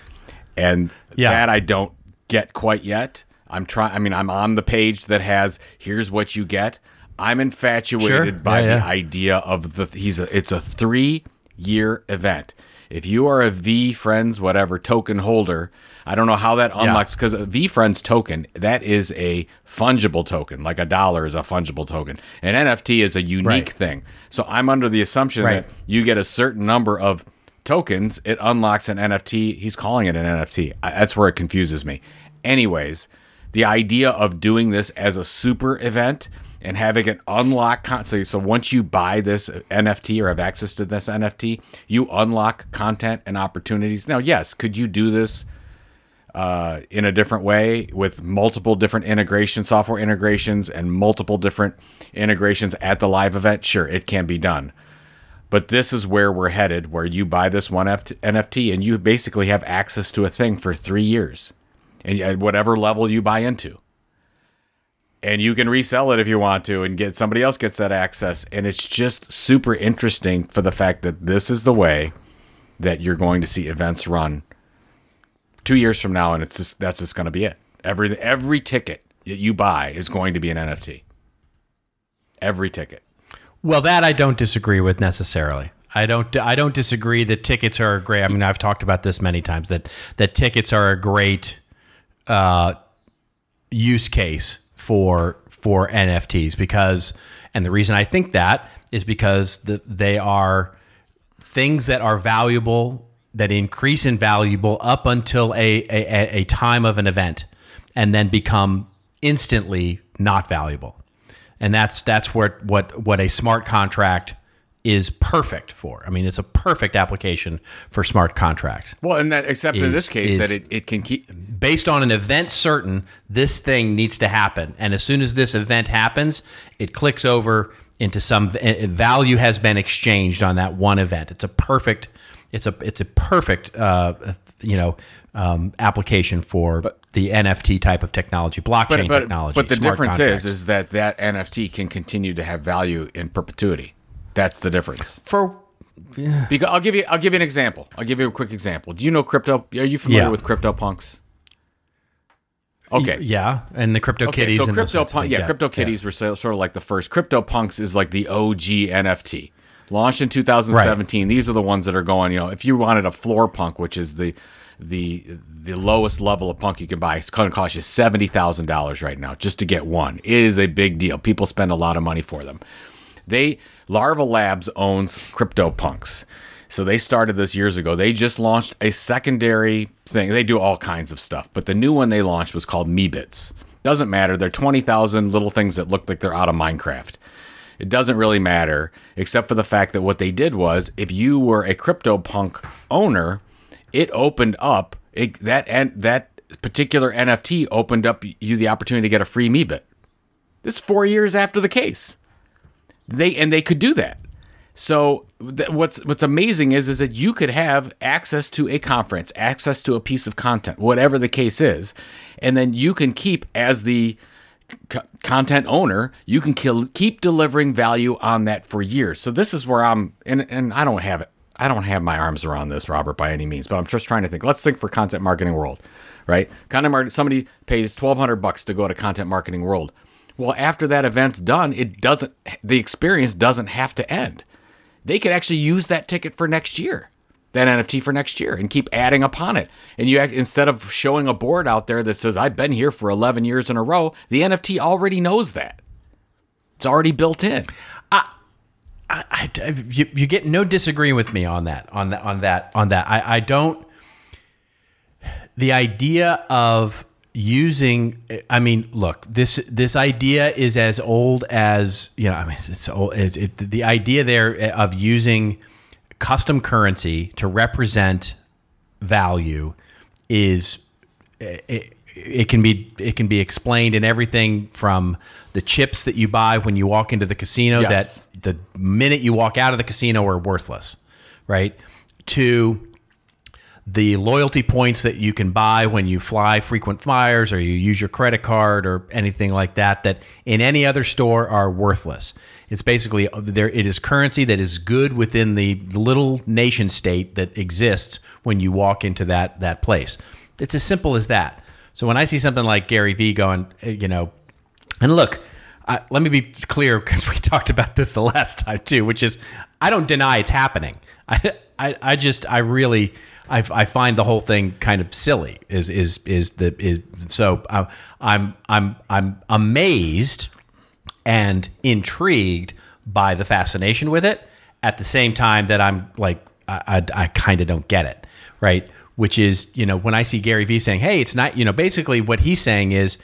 And Yeah. that I don't get quite yet. I'm trying I mean I'm on the page that has here's what you get. I'm infatuated Sure. by Yeah, the idea of the he's a it's a 3 year event. If you are a VeeFriends whatever token holder, I don't know how that unlocks because VeeFriends token that is a fungible token, like a dollar is a fungible token. An NFT is a unique Right. thing. So I'm under the assumption Right. that you get a certain number of tokens, it unlocks an NFT. He's calling it an NFT. I, that's where it confuses me. Anyways, the idea of doing this as a super event and having it unlock con- so, so once you buy this NFT or have access to this NFT, you unlock content and opportunities. Now, yes, could you do this uh, in a different way with multiple different integration software integrations and multiple different integrations at the live event? Sure, it can be done. But this is where we're headed, where you buy this one F- NFT and you basically have access to a thing for three years, and at whatever level you buy into, and you can resell it if you want to, and get somebody else gets that access, and it's just super interesting for the fact that this is the way that you're going to see events run two years from now, and it's just that's just going to be it. Every every ticket that you buy is going to be an NFT. Every ticket. Well, that I don't disagree with necessarily. I don't. I don't disagree that tickets are great. I mean, I've talked about this many times that that tickets are a great uh, use case for for NFTs because, and the reason I think that is because the, they are things that are valuable that increase in valuable up until a, a, a time of an event and then become instantly not valuable. And that's that's what what what a smart contract is perfect for i mean it's a perfect application for smart contracts Well, and that except in this case that it, it can keep based on an event certain this thing needs to happen and as soon as this event happens it clicks over into some value has been exchanged on that one event it's a perfect it's a it's a perfect uh, you know um, application for the nft type of technology blockchain but but, technology but the difference contracts. is is that that NFT can continue to have value in perpetuity. That's the difference. for Because I'll give you I'll give you an example. I'll give you a quick example. Do you know crypto? Are you familiar Yeah. with CryptoPunks? Okay. yeah and the crypto Okay, kitties so and crypto punk, things. yeah, CryptoKitties were sort of like the first. CryptoPunks is like the OG NFT, launched in 2017. These are the ones that are going. You know, if you wanted a floor punk, which is the the the lowest level of punk you can buy, it's going to cost you seventy thousand dollars right now just to get one. It is a big deal. People spend a lot of money for them. They Larva Labs owns CryptoPunks. So they started this years ago. They just launched a secondary thing. They do all kinds of stuff, but the new one they launched was called Meebits. Doesn't matter. They're 20,000 little things that look like they're out of Minecraft. It doesn't really matter, except for the fact that what they did was if you were a CryptoPunk owner, it opened up it, that and that particular NFT opened up you the opportunity to get a free Meebit. This is four years after the case. They and they could do that. So th- what's what's amazing is is that you could have access to a conference, access to a piece of content, whatever the case is, and then you can keep as the c- content owner, you can kill, keep delivering value on that for years. So this is where I'm, and and I don't have it. I don't have my arms around this, Robert, by any means. But I'm just trying to think. Let's think for content marketing world, right? Content marketing. Somebody pays twelve hundred bucks to go to content marketing world. Well, after that event's done, it doesn't. The experience doesn't have to end they could actually use that ticket for next year, that NFT for next year, and keep adding upon it. And you act, instead of showing a board out there that says I've been here for 11 years in a row, the NFT already knows that. It's already built in. I, I, you, you get no disagreeing with me on that on that on that on that. I, I don't. The idea of using i mean look this this idea is as old as you know i mean it's old it, it, the idea there eh, of using custom currency to represent value is eh, it, it can be it can be explained in everything from the chips that you buy when you walk into the casino Yes. that the minute you walk out of the casino are worthless right to the loyalty points that you can buy when you fly frequent flyers or you use your credit card or anything like that that in any other store are worthless. It's basically there it is currency that is good within the little nation state that exists when you walk into that that place. It's as simple as that. So when i see something like gary vee going eh, you know and look, I, let me be clear because we talked about this the last time too, which is I don't deny it's happening. I, I, I just I really I, I find the whole thing kind of silly. Is is is the is so uh, I'm I'm I'm amazed and intrigued by the fascination with it. At the same time that I'm like I I, I kind of don't get it, right? Which is you know when I see Gary Vee saying, "Hey, it's not," you know, basically what he's saying is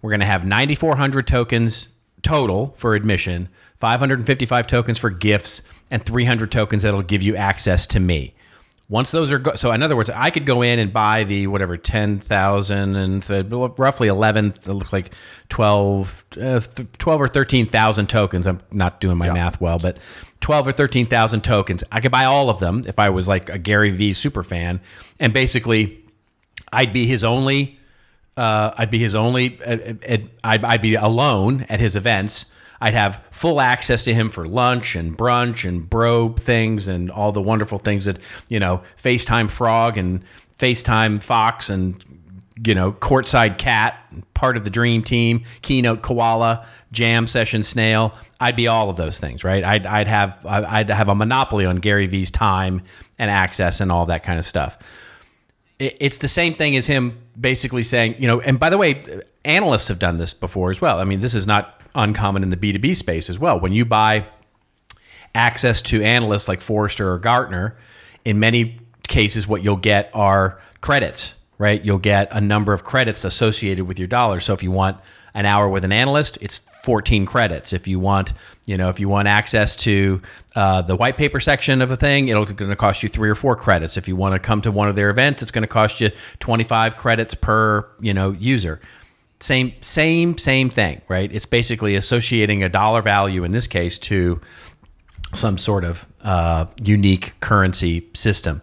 we're going to have 9,400 tokens total for admission, 555 tokens for gifts, and 300 tokens that'll give you access to me. Once those are go- so, in other words, I could go in and buy the whatever 10,000 and th- roughly 11, it looks like 12, uh, th- 12 or 13,000 tokens. I'm not doing my math well, but 12 or 13,000 tokens. I could buy all of them if I was like a Gary Vee super fan. And basically, I'd be his only uh, I'd be his only. uh, uh, I'd, I'd be alone at his events. I'd have full access to him for lunch and brunch and bro things and all the wonderful things that you know, FaceTime Frog and FaceTime Fox and you know, courtside cat, part of the dream team, keynote koala, jam session snail. I'd be all of those things, right? I'd, I'd have I'd have a monopoly on Gary Vee's time and access and all that kind of stuff it's the same thing as him basically saying, you know, and by the way, analysts have done this before as well. I mean, this is not uncommon in the B2B space as well. When you buy access to analysts like Forrester or Gartner, in many cases, what you'll get are credits, right? You'll get a number of credits associated with your dollar. So if you want an hour with an analyst, it's 14 credits. If you want, you know, if you want access to uh, the white paper section of a thing, it's going to cost you three or four credits. If you want to come to one of their events, it's going to cost you 25 credits per, you know, user. Same, same, same thing, right? It's basically associating a dollar value in this case to some sort of uh, unique currency system.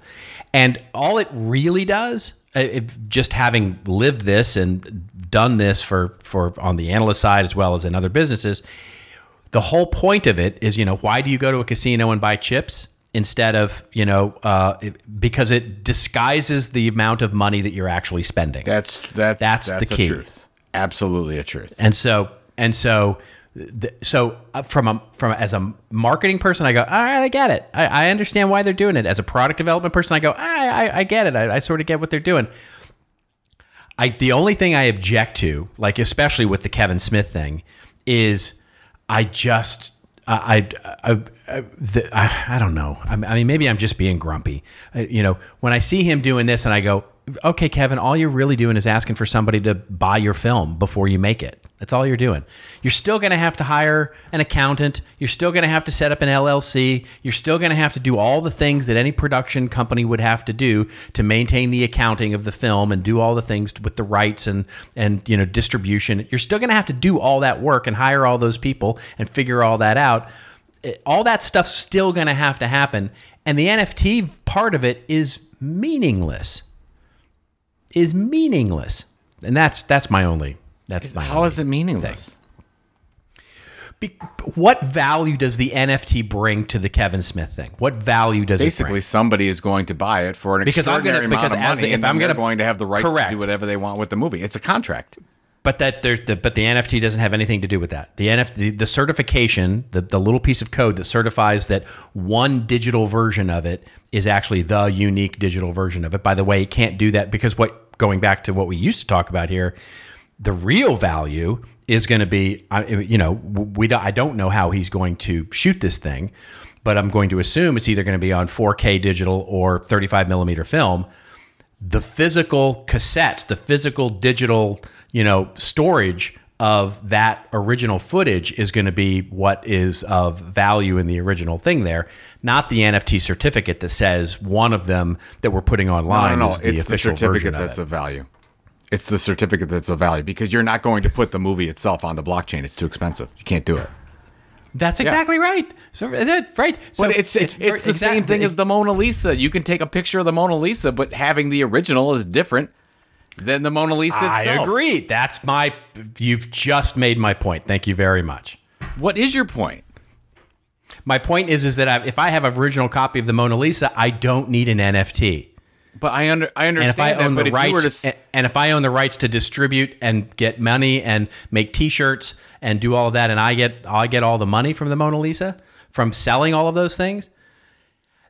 And all it really does, uh, it, just having lived this and done this for, for on the analyst side as well as in other businesses, the whole point of it is, you know, why do you go to a casino and buy chips instead of, you know, uh, because it disguises the amount of money that you're actually spending. That's that's That's the that's, key. truth. Absolutely a truth. And so and so th- so uh, from a from a, as a marketing person, I go, all right, I get it. I, I understand why they're doing it. As a product development person, I go, I I, I get it. I, I sort of get what they're doing. I the only thing I object to, like especially with the Kevin Smith thing, is I just I I I, I, the, I, I don't know. I mean, maybe I'm just being grumpy. Uh, you know, when I see him doing this, and I go, okay, Kevin, all you're really doing is asking for somebody to buy your film before you make it. That's all you're doing. You're still going to have to hire an accountant. You're still going to have to set up an LLC. You're still going to have to do all the things that any production company would have to do to maintain the accounting of the film and do all the things with the rights and and you know distribution. You're still going to have to do all that work and hire all those people and figure all that out. Eh, all that stuff's still going to have to happen, and the NFT part of it is meaningless. Is meaningless, and that's that's my only. That's my How only is it meaningless? be- what value does the NFT bring to the Kevin Smith thing? What value does it Basically, somebody is going to buy it for an Because extraordinary gonna- because amount of money, if and I'm gonna- going to have the rights Correct. to do whatever they want with the movie. It's a contract. But that there's the but the NFT doesn't have anything to do with that. The NFT the, certification, the, the little piece of code that certifies that one digital version of it is actually the unique digital version of it. By the way, it can't do that because what going back to what we used to talk about here, the real value is going to be you know we I don't know how he's going to shoot this thing, but I'm going to assume it's either going to be on 4K digital or 35 millimeter film the physical cassettes, the physical digital, you know, storage of that original footage is going to be what is of value in the original thing there, not the NFT certificate that says one of them that we're putting No, online no, no. is the It's the certificate version of that's of value. It's the certificate that's of value because you're not going to put the movie itself on the blockchain. It's too expensive. You can't do it. That's exactly right. So right. So But it's it's, it's, the same thing as the Mona Lisa. You can take a picture of the Mona Lisa, but having the original is different than the Mona Lisa I itself. agree. That's my. You've just made my point. Thank you very much. What is your point? My point is, is that I, if I have an original copy of the Mona Lisa, I don't need an NFT. But I under I And if understand I own that. But the if you were to rights, and, and if I own the rights to distribute and get money and make T-shirts and do all of that, and I get I get all the money from the Mona Lisa from selling all of those things,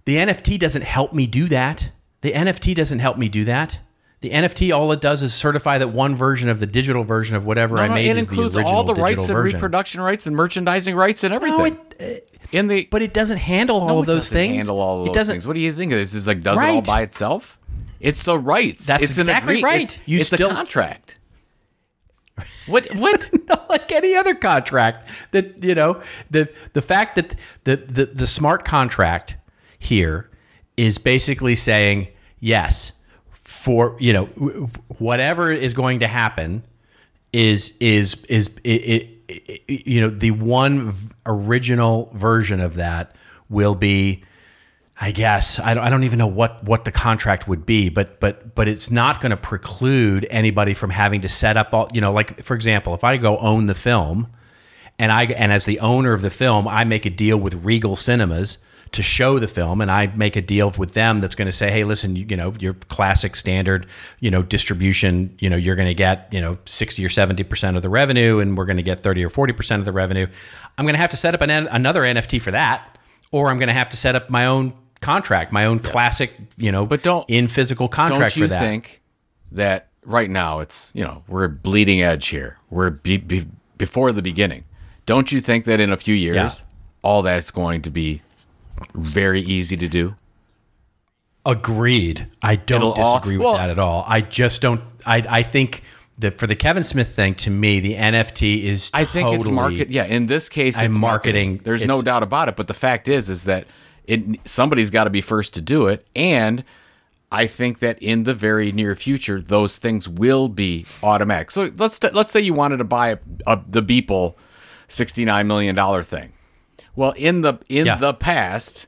the NFT doesn't help me do that. The NFT doesn't help me do that. The NFT all it does is certify that one version of the digital version of whatever no, I no, made it is includes the original all the rights and version. reproduction rights and merchandising rights and everything. No, it, uh, In the but it doesn't handle all no, of it those doesn't things. Handle all of it those doesn't. things. What do you think? This is like does it all Right. by itself? It's the rights. That's it's an exactly agree- right. It's, You it's still- a contract. What? What? not like any other contract that you know the the fact that the, the the smart contract here is basically saying yes for you know whatever is going to happen is is is it, it, it, you know the one original version of that will be I guess I don't, I don't even know what what the contract would be, but but but it's not going to preclude anybody from having to set up all you know like for example, if I go own the film, and I and as the owner of the film, I make a deal with Regal Cinemas to show the film, and I make a deal with them that's going to say, hey, listen, you, you know your classic standard, you know distribution, you know you're going to get you know sixty or seventy percent of the revenue, and we're going to get thirty or forty percent of the revenue. I'm going to have to set up an, another NFT for that, or I'm going to have to set up my own contract, my own classic, you know, But don't- in physical contract Don't you that. think that right now it's you know we're bleeding edge here. We're be, be, before the beginning. Don't you think that in a few years Yeah. all that's going to be very easy to do? Agreed. I don't It'll all- disagree with well- that at all. I just don't. I I think that for the Kevin Smith thing, to me, the NFT is. I think it's market. Yeah, in this case, it's marketing. marketing. There's no doubt about it. But the fact is, is that it somebody's got to be first to do it, and I think that in the very near future, those things will be automatic. So let's let's say you wanted to buy a, a, the Beeple sixty nine million dollar thing. Well, in the in Yeah. the past,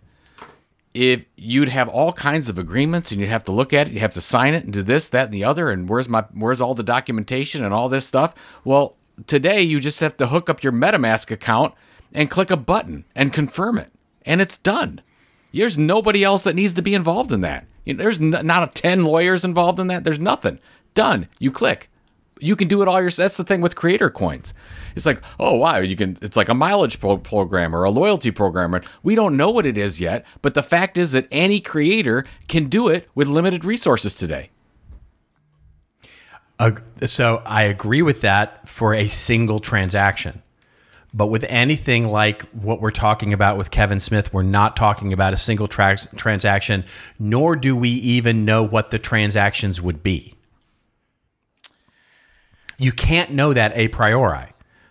if you'd have all kinds of agreements and you'd have to look at it, you'd have to sign it and do this, that, and the other, and where's my where's all the documentation and all this stuff? Well, today you just have to hook up your MetaMask account and click a button and confirm it, and it's done. There's nobody else that needs to be involved in that. You know, there's n- not a ten lawyers involved in that. There's nothing. Done. You click. You can do it all yourself. That's the thing with creator coins. It's like, oh wow, you can. It's like a mileage pro- program or a loyalty program. We don't know what it is yet, but the fact is that any creator can do it with limited resources today. Ag- So I agree with that for a single transaction. But with anything like what we're talking about with Kevin Smith, we're not talking about a single tra- transaction, nor do we even know what the transactions would be. You can't know that a priori.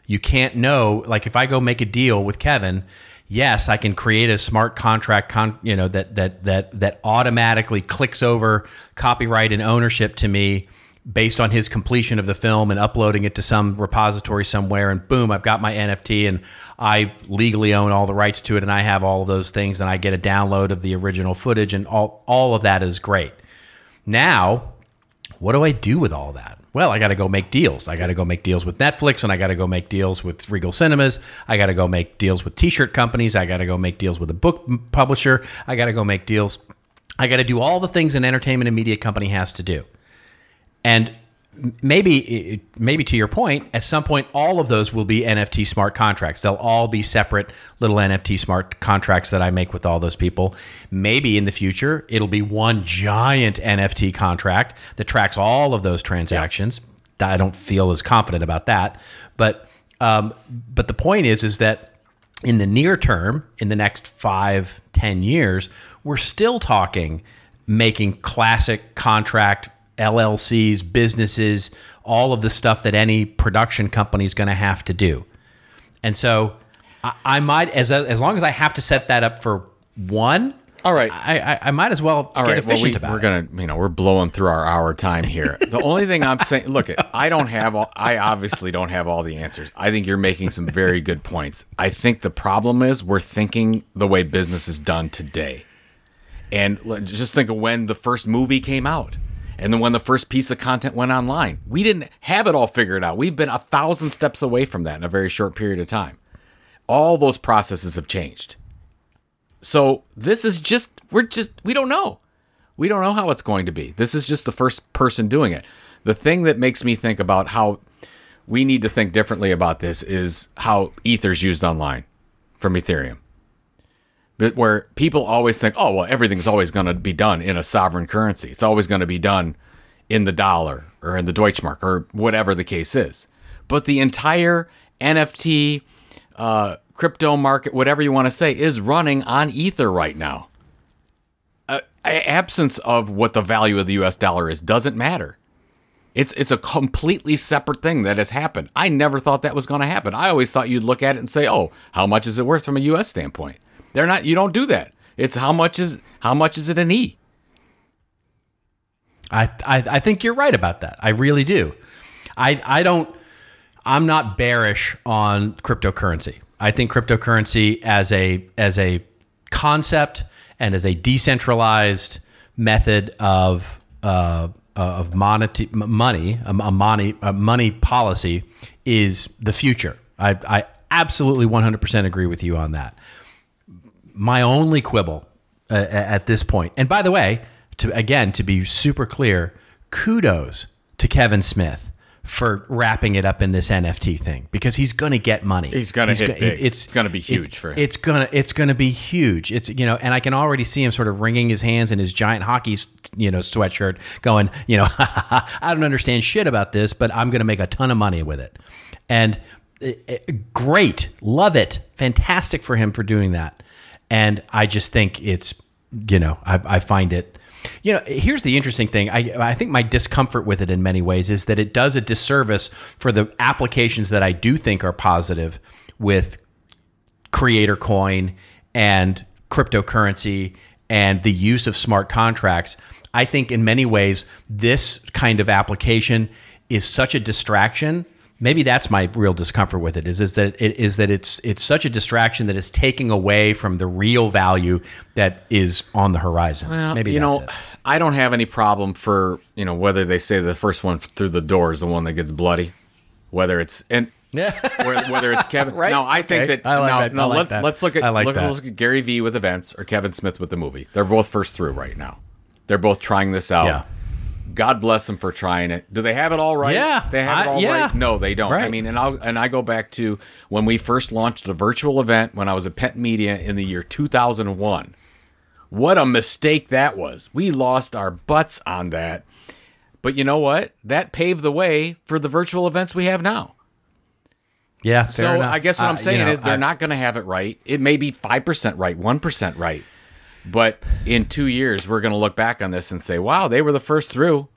You can't know, like if I go make a deal with Kevin, yes, I can create a smart contract, con- you know, that that that that automatically clicks over copyright and ownership to me based on his completion of the film and uploading it to some repository somewhere and boom i've got my nft and i legally own all the rights to it and i have all of those things and i get a download of the original footage and all, all of that is great now what do i do with all that well i got to go make deals. I got to go make deals with netflix and i got to go make deals with regal cinemas. I got to go make deals with t-shirt companies. I got to go make deals with a book publisher. I got to go make deals. I got to do all the things an entertainment and media company has to do. And maybe maybe to your point at some point all of those will be nft smart contracts. They'll all be separate little nft smart contracts that i make with all those people. Maybe in the future it'll be one giant nft contract that tracks all of those transactions. I don't feel as confident about that. But um, but the point is is that in the near term in the next five ten years we're still talking making classic contract LLCs, businesses, all of the stuff that any production company is going to have to do. And so I, I might, as, a, as long as I have to set that up for one, all right. I, I, I, might as well All get right. efficient well, we, about we're it. gonna, you know, we're blowing through our hour time here. the only thing I'm saying, look, I don't have all. I obviously don't have all the answers. I think you're making some very good points. I think the problem is we're thinking the way business is done today, and just think of when the first movie came out. And then when the first piece of content went online, we didn't have it all figured out. We've been a thousand steps away from that in a very short period of time. All those processes have changed. So this is just we're just we don't know. We don't know how it's going to be. This is just the first person doing it. The thing that makes me think about how we need to think differently about this is how Ether's used online from Ethereum. Where people always think, oh well, everything's always going to be done in a sovereign currency. It's always going to be done in the dollar or in the Deutschmark or whatever the case is. But the entire NFT uh, crypto market, whatever you want to say, is running on Ether right now. Absence of what the value of the U.S. dollar is doesn't matter. It's it's a completely separate thing that has happened. I never thought that was going to happen. I always thought you'd look at it and say, "Oh, how much is it worth from a U.S. standpoint?" They're not. You don't do that. It's how much is how much is it an E? I, I I think you're right about that. I really do. I I don't. I'm not bearish on cryptocurrency. I think cryptocurrency as a as a concept and as a decentralized method of uh, of money money a, money a money policy is the future. I I absolutely 100% agree with you on that. My only quibble uh, at this point, and by the way, to again to be super clear, kudos to Kevin Smith for wrapping it up in this NFT thing because he's going to get money. He's gonna hit go- big. It's It's gonna be huge it's- for him. It's gonna it's gonna be huge. It's you know, and I can already see him sort of wringing his hands in his giant hockey you know sweatshirt, going you know, I don't understand shit about this, but I'm going to make a ton of money with it, and eh, eh, great, love it, fantastic for him for doing that, and I just think it's you know, I, I find it. You know, here's the interesting thing. I, I think my discomfort with it in many ways is that it does a disservice for the applications that I do think are positive with creator coin and cryptocurrency and the use of smart contracts. I think in many ways, this kind of application is such a distraction. Maybe that's my real discomfort with it is, is that it is that it's it's such a distraction that it's taking away from the real value that is on the horizon. Well, Maybe you know, it. I don't have any problem for you know whether they say the first one through the door is the one that gets bloody, whether it's and whether, whether it's Kevin. Right. No, I think Okay. that. I like no, that. no. I like let, that. Let's look at like look, let's look at Gary Vee with events or Kevin Smith with the movie. They're both first through right now. They're both trying this out. Yeah. God bless them for trying it. Do they have it all right? Yeah, they have it I- all yeah. right. No, they don't. I mean, and I and I go back to when we first launched a virtual event when I was at Penton Media in the year 2001. What a mistake that was. We lost our butts on that. But you know what? That paved the way for the virtual events we have now. Yeah. so enough. I guess what I'm saying you know, is they're I- not going to have it right. It may be 5% right, 1% right. But in 2 years we're going to look back on this and say, "Wow, they were the first through."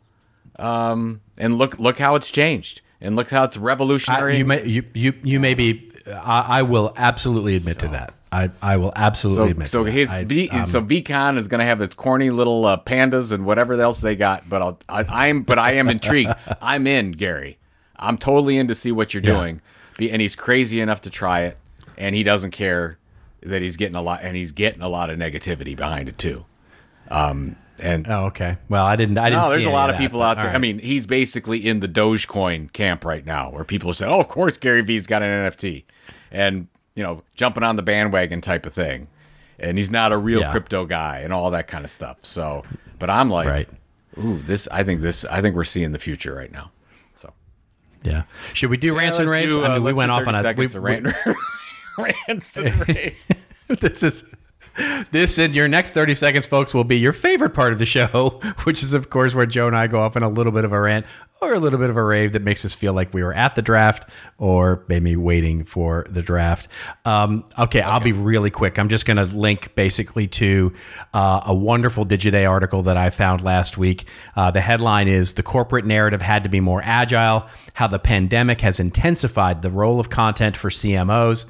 Um and look look how it's changed. And look how it's I, revolutionary. you may you you you may be. I, I will absolutely admit to that. I I will absolutely so admit. so to his. I- V, um, so VeeCon is going to have its corny little uh, pandas and whatever else they got. But I'll, I, I'm but I am intrigued. I'm in Gary. I'm totally in to see what you're Yeah. doing. Be, and he's crazy enough to try it, and he doesn't care that he's getting a lot and he's getting a lot of negativity behind it too. Um and Oh, okay. Well, I didn't. I didn't. no, there's a lot of that, people out there. all I mean, he's basically in the Dogecoin camp right now, where people say, "Oh, of course, Gary Vee's got an NFT," and you know, jumping on the bandwagon type of thing. And he's not a real Yeah. crypto guy and all that kind of stuff. So, but I'm like, Right. ooh, this. I think this. I think we're seeing the future right now. So, yeah. Should we do rants and raves? do, I uh, mean, we went off on 30 a we- rant, rants and raves. this is this in your next 30 seconds folks will be your favorite part of the show which is of course where joe and i go off on a little bit of a rant or a little bit of a rave that makes us feel like we were at the draft or maybe waiting for the draft. Um, okay, i'll be really quick. I'm just going to link basically to uh, a wonderful digiday article that i found last week. Uh, the headline is the corporate narrative had to be more agile how the pandemic has intensified the role of content for cmos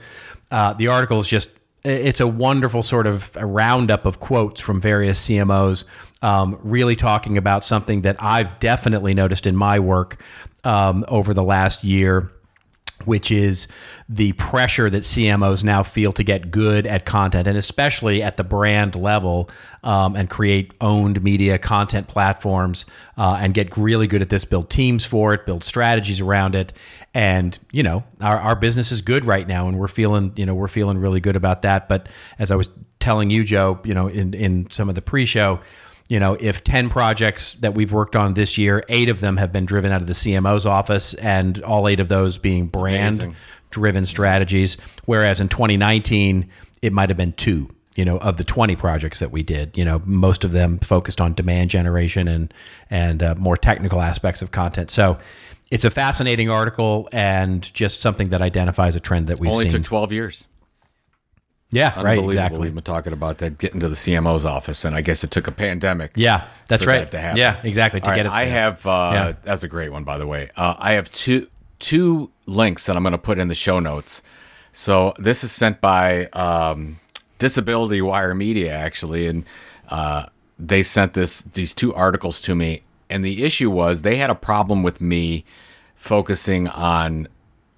uh, the article is just it's a wonderful sort of a roundup of quotes from various CMOs, um, really talking about something that I've definitely noticed in my work um, over the last year which is the pressure that CMOs now feel to get good at content, and especially at the brand level, um, and create owned media content platforms, uh, and get really good at this. Build teams for it, build strategies around it, and you know our, our business is good right now, and we're feeling you know we're feeling really good about that. But as I was telling you, Joe, you know in in some of the pre-show you know, if 10 projects that we've worked on this year, eight of them have been driven out of the CMO's office, and all eight of those being brand driven strategies. Whereas in 2019, it might have been two, you know, of the 20 projects that we did, you know, most of them focused on demand generation and, and uh, more technical aspects of content. So, it's a fascinating article and just something that identifies a trend that we've Only seen. took 12 years. Yeah, right, exactly. We've been talking about that getting to the CMO's office, and I guess it took a pandemic. Yeah, that's right. that to happen. Yeah, exactly. To All get right, us I there. have. Uh, Yeah. That's a great one, by the way. Uh, I have two two links that I'm going to put in the show notes. So this is sent by um, Disability Wire Media, actually, and uh, they sent this these two articles to me. And the issue was they had a problem with me focusing on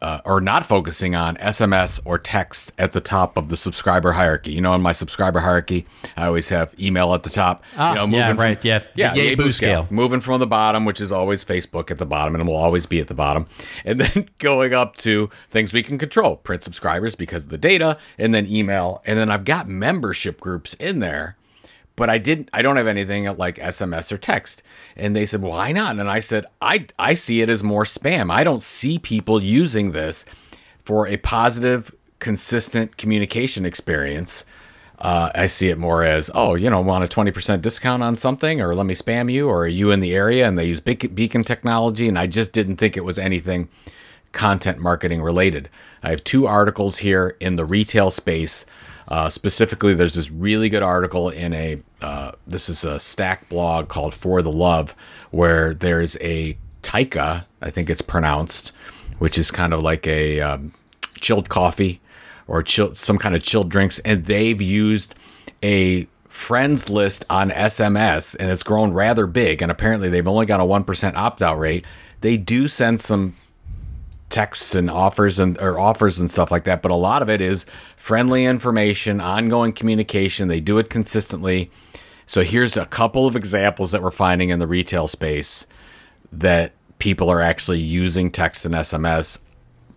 uh, or not focusing on SMS or text at the top of the subscriber hierarchy. You know, in my subscriber hierarchy, I always have email at the top. Ah, you know, yeah, moving right, From, yeah. yeah. The yay yay boo boo scale. scale. Moving from the bottom, which is always Facebook at the bottom, and it will always be at the bottom, and then going up to things we can control, print subscribers because of the data, and then email, and then I've got membership groups in there but I didn't I don't have anything like SMS or text. And they said, "Why not?" And I said, "I I see it as more spam. I don't see people using this for a positive, consistent communication experience. Uh, I see it more as, oh, you know, want a 20% discount on something, or let me spam you, or are you in the area? And they use Beacon, beacon technology, and I just didn't think it was anything content marketing related. I have two articles here in the retail space. Uh, specifically, there's this really good article in a uh, this is a Stack blog called For the Love, where there's a Taika, I think it's pronounced, which is kind of like a um, chilled coffee or some kind of chilled drinks, and they've used a friends list on SMS, and it's grown rather big. And apparently, they've only got a one percent opt out rate. They do send some texts and offers and or offers and stuff like that but a lot of it is friendly information ongoing communication they do it consistently so here's a couple of examples that we're finding in the retail space that people are actually using text and sms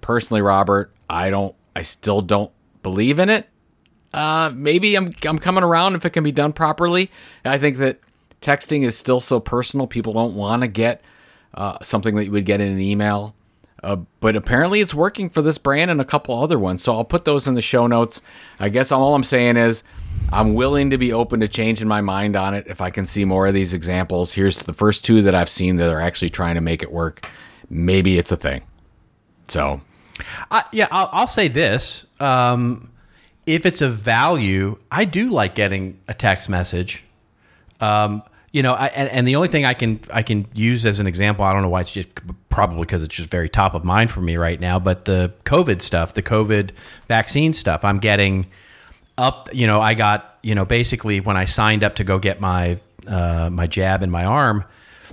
personally robert i don't i still don't believe in it uh, maybe I'm I'm coming around if it can be done properly. I think that texting is still so personal. People don't want to get uh, something that you would get in an email. Uh, but apparently it's working for this brand and a couple other ones. So I'll put those in the show notes. I guess all I'm saying is I'm willing to be open to changing my mind on it if I can see more of these examples. Here's the first two that I've seen that are actually trying to make it work. Maybe it's a thing. So I, yeah, I'll, I'll say this. Um, if it's a value, I do like getting a text message. Um, you know, I, and, and the only thing I can I can use as an example, I don't know why it's just probably because it's just very top of mind for me right now. But the COVID stuff, the COVID vaccine stuff, I'm getting up. You know, I got you know basically when I signed up to go get my uh, my jab in my arm,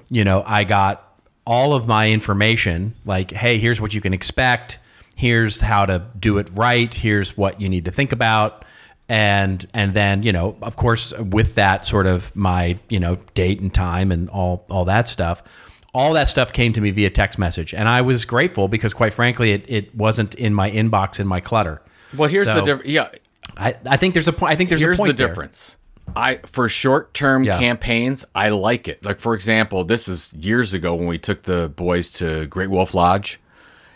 you know, I got all of my information like, hey, here's what you can expect. Here's how to do it right. Here's what you need to think about. And and then you know, of course, with that sort of my you know date and time and all all that stuff, all that stuff came to me via text message, and I was grateful because quite frankly, it, it wasn't in my inbox in my clutter. well, here's the difference. Yeah, I, I think there's a point. I think there's here's a point the there. difference. I for short term Yeah. campaigns, I like it. Like for example, this is years ago when we took the boys to Great Wolf Lodge.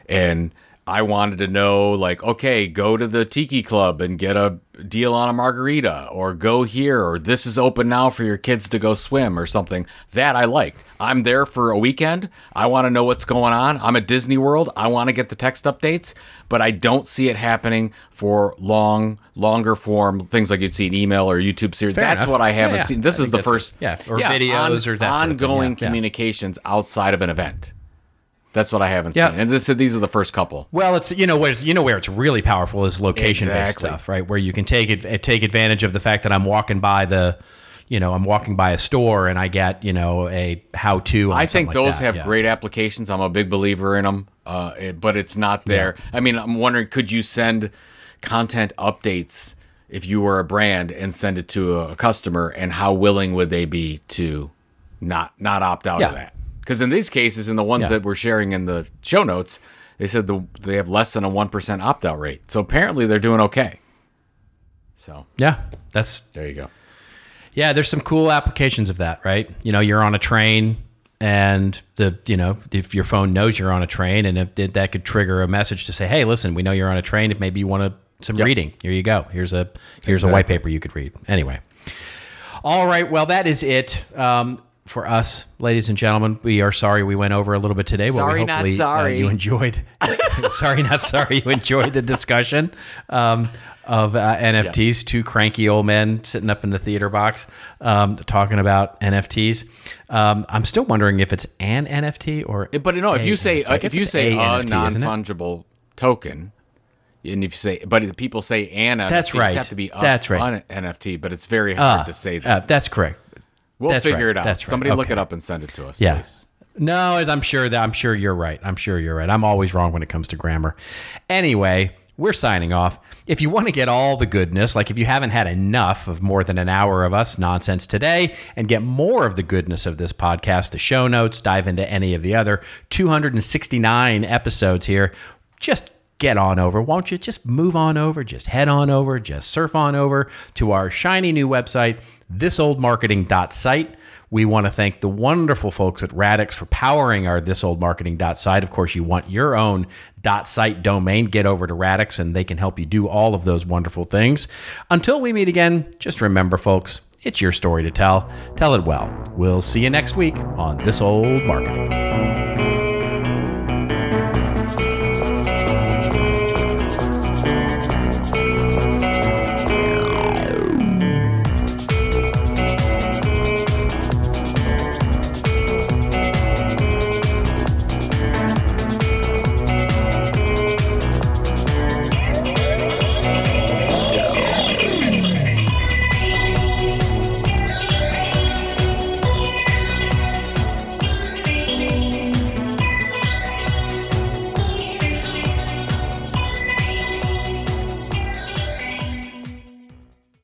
and I wanted to know, like, okay, go to the Tiki Club and get a deal on a margarita, or go here, or this is open now for your kids to go swim, or something. That I liked. I'm there for a weekend. I want to know what's going on. I'm at Disney World. I want to get the text updates, but I don't see it happening for long, longer form things like you'd see an email or YouTube series. Fair That's enough. what I haven't Yeah, yeah. seen. This I is the first. Yeah, or videos or that sort of ongoing Yeah, yeah. communications outside of an event. That's what I haven't Yeah. seen, and this these are the first couple. Well, it's you know where it's, you know where it's really powerful is location based Exactly. stuff, right? Where you can take it take advantage of the fact that I'm walking by the, you know, I'm walking by a store and I get you know a how to. I think those have yeah. great applications. I'm a big believer in them, uh, it- but it's not there. I mean, I'm wondering, could you send content updates if you were a brand and send it to a customer, and how willing would they be to not not opt out Yeah. of that? Because in these cases, in the ones Yeah. that we're sharing in the show notes, they said the, they have less than a one percent opt out rate. So apparently, they're doing okay. So Yeah, that's there you go. Yeah, there's some cool applications of that, right? You know, you're on a train and the you know if your phone knows you're on a train and if if that could trigger a message to say hey listen we know you're on a train if maybe you want to, some reading here you go here's a here's a white paper you could read anyway all right well that is it um, for us ladies and gentlemen we are sorry we went over a little bit today but Sorry, we not hopefully uh, sorry. you enjoyed sorry not sorry you enjoyed the discussion um, of uh, nfts two cranky old men sitting up in the theater box um, talking about nfts um, i'm still wondering if it's an nft or But you know, if you say uh, if you say a a non fungible token, and if you say, but if people say an That's it right. have to be a, That's right. an NFT, but it's very hard Ah, to say that. uh, that's correct we'll that's figure right. it out. That's right. Somebody look it up and send it to us, Yeah. please. No, I'm sure that I'm sure you're right. I'm sure you're right. I'm always wrong when it comes to grammar. Anyway, we're signing off. If you want to get all the goodness, like if you haven't had enough of more than an hour of us nonsense today and get more of the goodness of this podcast, the show notes, dive into any of the other 269 episodes here, just get on over, won't you? Just move on over, just head on over, just surf on over to our shiny new website, thisoldmarketing.site. We want to thank the wonderful folks at Radix for powering our thisoldmarketing.site. Of course, you want your own .site domain, get over to Radix and they can help you do all of those wonderful things. Until we meet again, just remember folks, it's your story to tell. Tell it well. We'll see you next week on This Old Marketing.